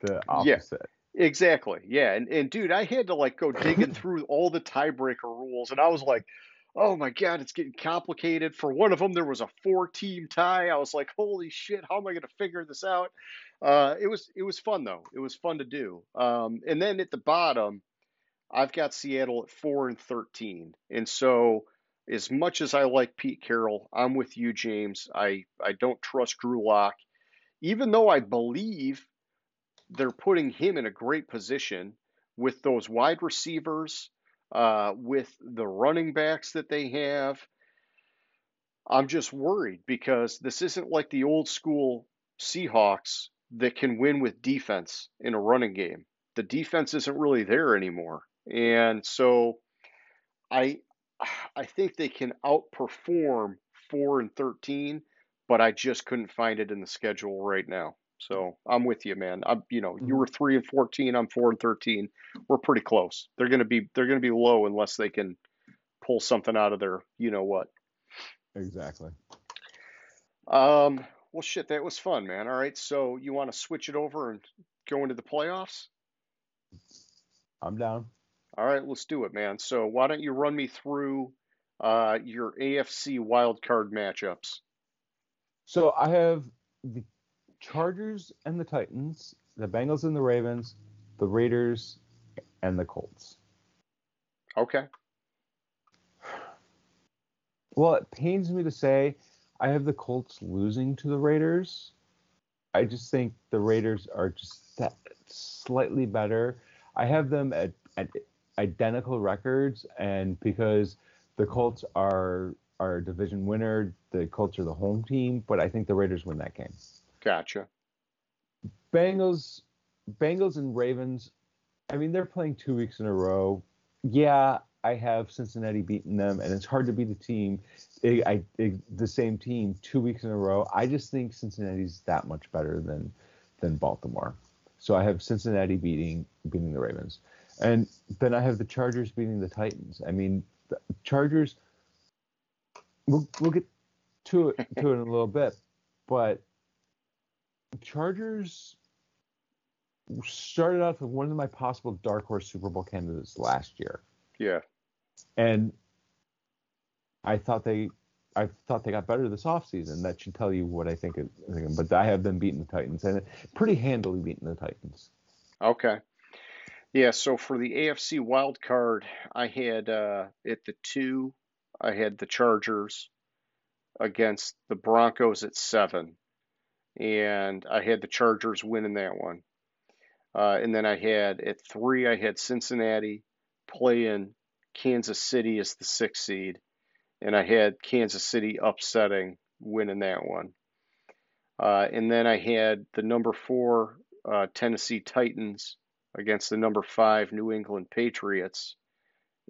the opposite. yeah. Exactly. Yeah. And and dude, I had to like go digging through all the tiebreaker rules and I was like, "Oh my God, it's getting complicated." For one of them there was a four-team tie. I was like, "Holy shit, how am I going to figure this out?" Uh it was it was fun though. It was fun to do. Um and then at the bottom, I've got Seattle at 4 and 13. And so as much as I like Pete Carroll, I'm with you James. I I don't trust Drew Lock even though I believe they're putting him in a great position with those wide receivers, uh, with the running backs that they have. I'm just worried because this isn't like the old school Seahawks that can win with defense in a running game. The defense isn't really there anymore. And so I I think they can outperform 4 and 13, but I just couldn't find it in the schedule right now. So I'm with you, man. I'm, you know, you Mhm. were three and fourteen. I'm four and thirteen. We're pretty close. They're gonna be they're gonna be low unless they can pull something out of their you know what. Exactly. Um. Well, shit, that was fun, man. All right, so you want to switch it over and go into the playoffs? I'm down. All right, let's do it, man. So why don't you run me through uh, your AFC wild card matchups? So I have the Chargers and the Titans, the Bengals and the Ravens, the Raiders and the Colts. Okay. Well, it pains me to say I have the Colts losing to the Raiders. I just think the Raiders are just that slightly better. I have them at, at identical records, and because the Colts are are a division winner, the Colts are the home team, but I think the Raiders win that game. Gotcha. Bengals, Bengals and Ravens. I mean, they're playing two weeks in a row. Yeah, I have Cincinnati beating them, and it's hard to beat a team, eh, I, I, the same team, two weeks in a row. I just think Cincinnati's that much better than than Baltimore. So I have Cincinnati beating beating the Ravens, and then I have the Chargers beating the Titans. I mean, the Chargers. We'll we'll get to it to it in a little bit, but Chargers started off with one of my possible dark horse Super Bowl candidates last year. Yeah. And I thought they I thought they got better this offseason. That should tell you what I think. Of, but I have them beating the Titans and pretty handily beating the Titans. Okay. Yeah, so for the AFC wild card, I had uh, at the two, I had the Chargers against the Broncos at seven, and I had the Chargers winning that one. Uh, and then I had at three, I had Cincinnati playing Kansas City as the sixth seed, and I had Kansas City upsetting, winning that one. Uh, and then I had the number four uh, Tennessee Titans against the number five New England Patriots,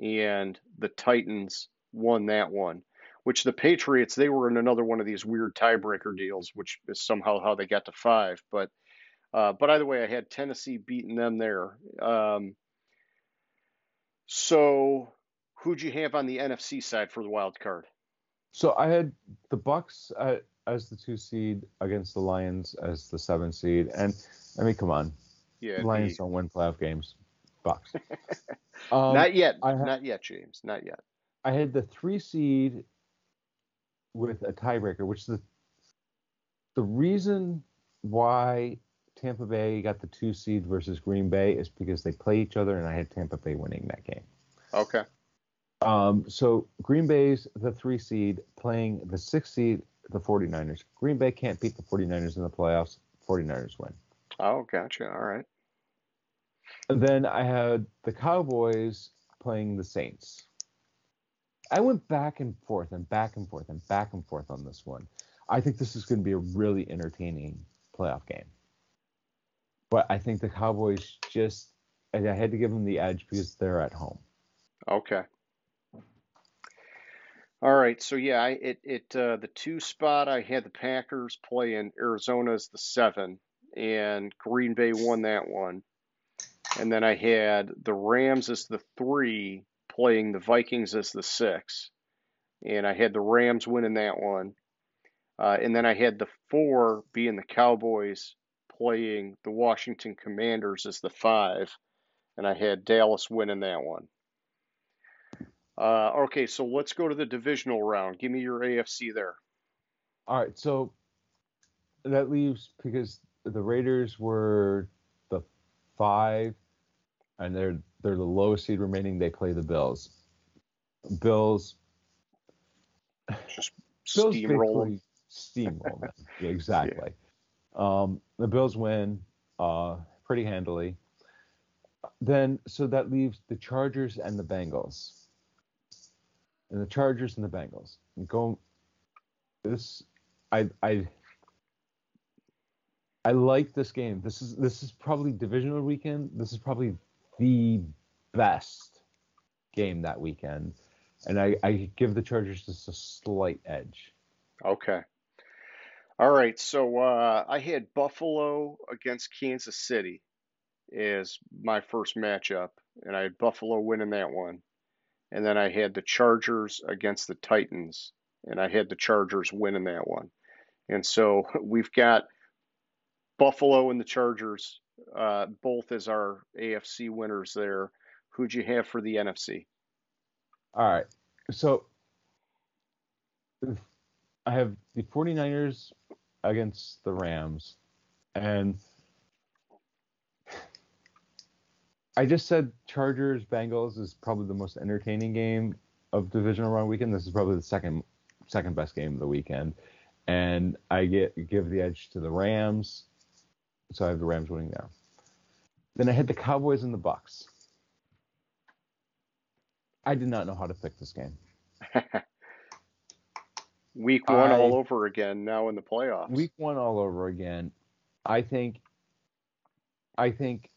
and the Titans won that one. Which the Patriots they were in another one of these weird tiebreaker deals, which is somehow how they got to five. But uh, but either way, I had Tennessee beating them there. Um, so, who'd you have on the NFC side for the wild card? So I had the Bucs uh, as the two seed against the Lions as the seven seed, and I mean, come on, yeah, Lions the... don't win playoff games. Bucs. um, not yet. not yet, James. Not yet. I had the three seed with a tiebreaker, which the the reason why Tampa Bay got the two seed versus Green Bay is because they play each other, and I had Tampa Bay winning that game. Okay. Um, so Green Bay's the three seed playing the six seed, the 49ers. Green Bay can't beat the 49ers in the playoffs. 49ers win. Oh, gotcha. All right. Then I had the Cowboys playing the Saints. I went back and forth and back and forth and back and forth on this one. I think this is going to be a really entertaining playoff game but I think the Cowboys just I had to give them the edge because they're at home. Okay. All right, so yeah, I, it it uh, the two spot I had the Packers playing as the seven, and Green Bay won that one, and then I had the Rams as the three playing the Vikings as the six, and I had the Rams winning that one, uh, and then I had the four being the Cowboys playing the Washington Commanders as the five, and I had Dallas winning that one. Uh, okay, so let's go to the divisional round. Give me your AFC there. All right, so that leaves because the Raiders were the five, and they're they're the lowest seed remaining. They play the Bills. Bills. Just Bills steamroll Steamroll them. Yeah, exactly. Um, the Bills win uh, pretty handily. Then, so that leaves the Chargers and the Bengals. And the Chargers and the Bengals. And go. This, I, I, I like this game. This is this is probably divisional weekend. This is probably the best game that weekend, and I, I give the Chargers just a slight edge. Okay. All right, so uh, I had Buffalo against Kansas City as my first matchup, and I had Buffalo winning that one. And then I had the Chargers against the Titans, and I had the Chargers winning that one. And so we've got Buffalo and the Chargers uh, both as our AFC winners there. Who'd you have for the NFC? All right. So I have the 49ers against the Rams. And I just said Chargers Bengals is probably the most entertaining game of divisional round weekend. This is probably the second second best game of the weekend. And I get give the edge to the Rams. So I have the Rams winning there. Then I had the Cowboys and the Bucs. I did not know how to pick this game. Week one all over again now in the playoffs. Week one all over again. I think. I think,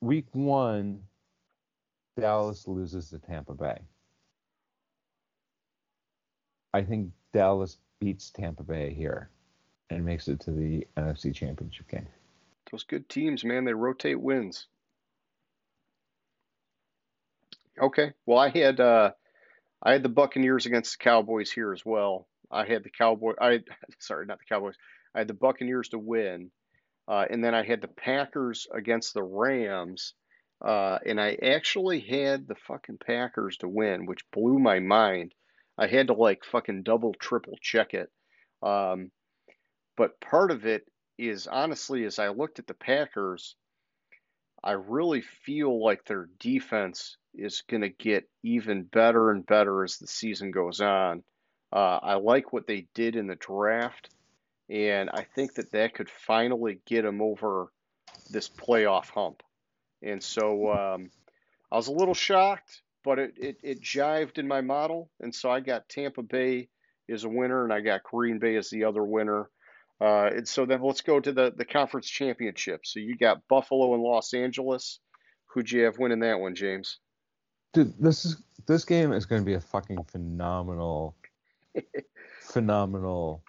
week one, Dallas loses to Tampa Bay. I think Dallas beats Tampa Bay here, and makes it to the NFC Championship game. Those good teams, man, they rotate wins. Okay. Well, I had uh I had the Buccaneers against the Cowboys here as well. I had the Cowboy I sorry, not the Cowboys. I had the Buccaneers to win. Uh, and then I had the Packers against the Rams. Uh, and I actually had the fucking Packers to win, which blew my mind. I had to like fucking double, triple check it. Um, but part of it is honestly, as I looked at the Packers, I really feel like their defense is going to get even better and better as the season goes on. Uh, I like what they did in the draft, and I think that that could finally get them over this playoff hump. And so um, I was a little shocked, but it, it, it jived in my model. And so I got Tampa Bay as a winner, and I got Green Bay as the other winner. Uh, and so then let's go to the, the conference championship. So you got Buffalo and Los Angeles. Who'd you have winning that one, James? Dude, this is this game is going to be a fucking phenomenal, phenomenal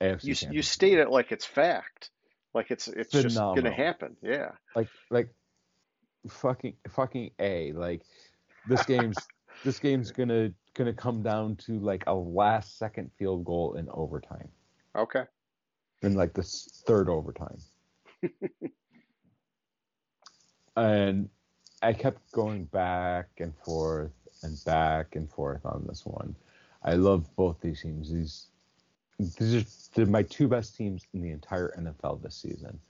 AFC. You you state it like it's fact, like it's it's just going to happen. Yeah. like like fucking fucking a like this game's this game's gonna gonna come down to like a last second field goal in overtime Okay. In like the third overtime. And i kept going back and forth and back and forth on this one. I love both these teams. These these are my two best teams in the entire nfl this season.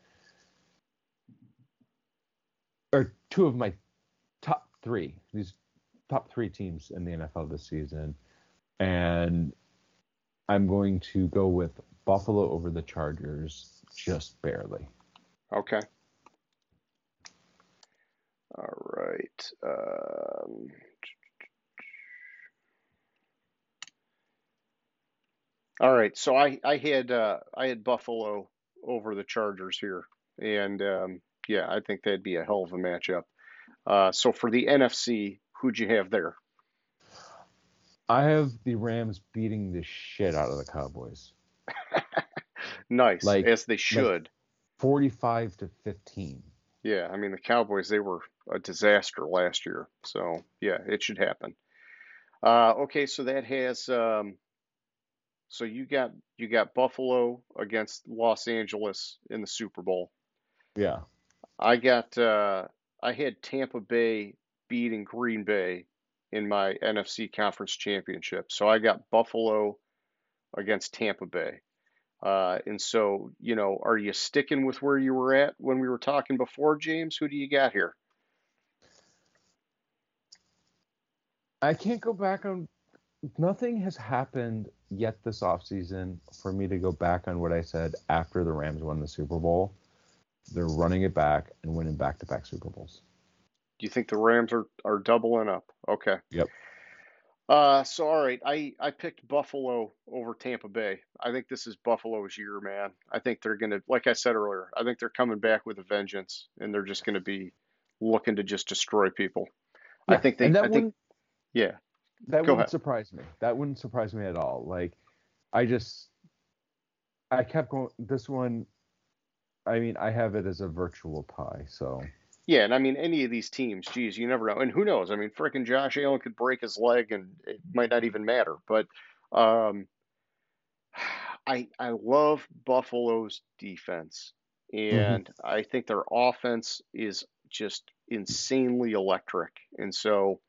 Or two of my top three these top three teams in the nfl this season. And i'm going to go with buffalo over the chargers just barely Okay. All right. Um, all right. So I I had uh, I had Buffalo over the Chargers here, and um, yeah, I think that'd be a hell of a matchup. Uh, so for the NFC, who'd you have there? I have the Rams beating the shit out of the Cowboys. Nice, Like- as they should. 45 to 15. Yeah, I mean the Cowboys they were a disaster last year, so yeah, it should happen. Uh, okay, so that has um, so you got you got Buffalo against Los Angeles in the Super Bowl. Yeah. I got uh, I had Tampa Bay beating Green Bay in my NFC Conference Championship, so I got Buffalo against Tampa Bay. Uh, and so, you know, are you sticking with where you were at when we were talking before, James? Who do you got here? I can't go back on nothing has happened yet this offseason for me to go back on what I said after the Rams won the Super Bowl. They're running it back and winning back to back Super Bowls. Do you think the Rams are, are doubling up? Okay. Yep. Uh, so all right, I I picked Buffalo over Tampa Bay. I think this is Buffalo's year, man. I think they're gonna, like I said earlier, I think they're coming back with a vengeance, and they're just gonna be looking to just destroy people. I think they, and that I think, yeah, that Go wouldn't ahead. surprise me. That wouldn't surprise me at all. Like I just I kept going this one I mean I have it as a virtual tie, so yeah, and I mean any of these teams, geez, you never know, and who knows? I mean, frickin' Josh Allen could break his leg, and it might not even matter. But um, I I love Buffalo's defense, and I think their offense is just insanely electric. And so,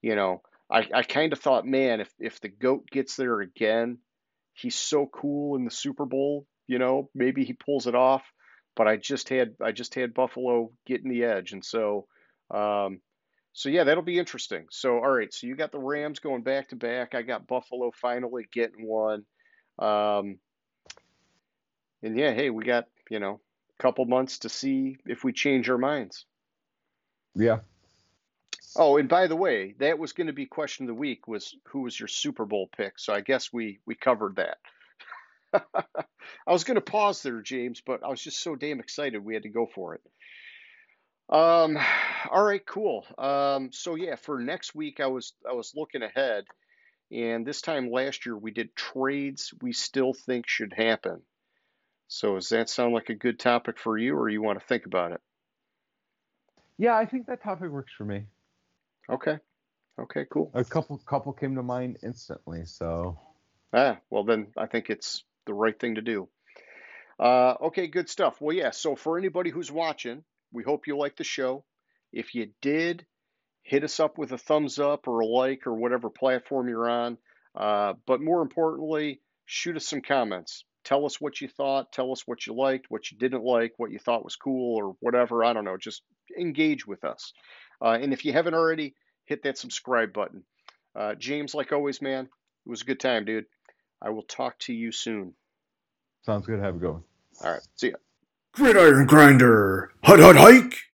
you know, I, I kind of thought, man, if if the goat gets there again, he's so cool in the Super Bowl. You know, maybe he pulls it off. But I just had I just had Buffalo getting the edge, and so. Um, so yeah, that'll be interesting. So all right, so you got the Rams going back to back. I got Buffalo finally getting one. Um, and yeah, hey, we got, you know, a couple months to see if we change our minds. yeah. Oh, and by the way, that was going to be question of the week was who was your Super Bowl pick. So I guess we we covered that. I was going to pause there, James, but I was just so damn excited we had to go for it. Um, all right, cool. Um, so yeah, for next week, I was I was looking ahead, and this time last year we did trades we still think should happen. So does that sound like a good topic for you, or you want to think about it? Yeah, I think that topic works for me. Okay. Okay, cool. A couple couple came to mind instantly, so Ah, well then I think it's the right thing to do. Uh, okay, good stuff. Well, yeah. So for anybody who's watching, we hope you like the show. If you did, hit us up with a thumbs up or a like or whatever platform you're on. Uh, but more importantly, shoot us some comments. Tell us what you thought. Tell us what you liked, what you didn't like, what you thought was cool, or whatever. I don't know. Just engage with us. Uh, and if you haven't already, hit that subscribe button. Uh, James, like always, man, it was a good time, dude. I will talk to you soon. Sounds good. Have a good one. All right. See ya. Gridiron Grinder. Hut Hut Hike.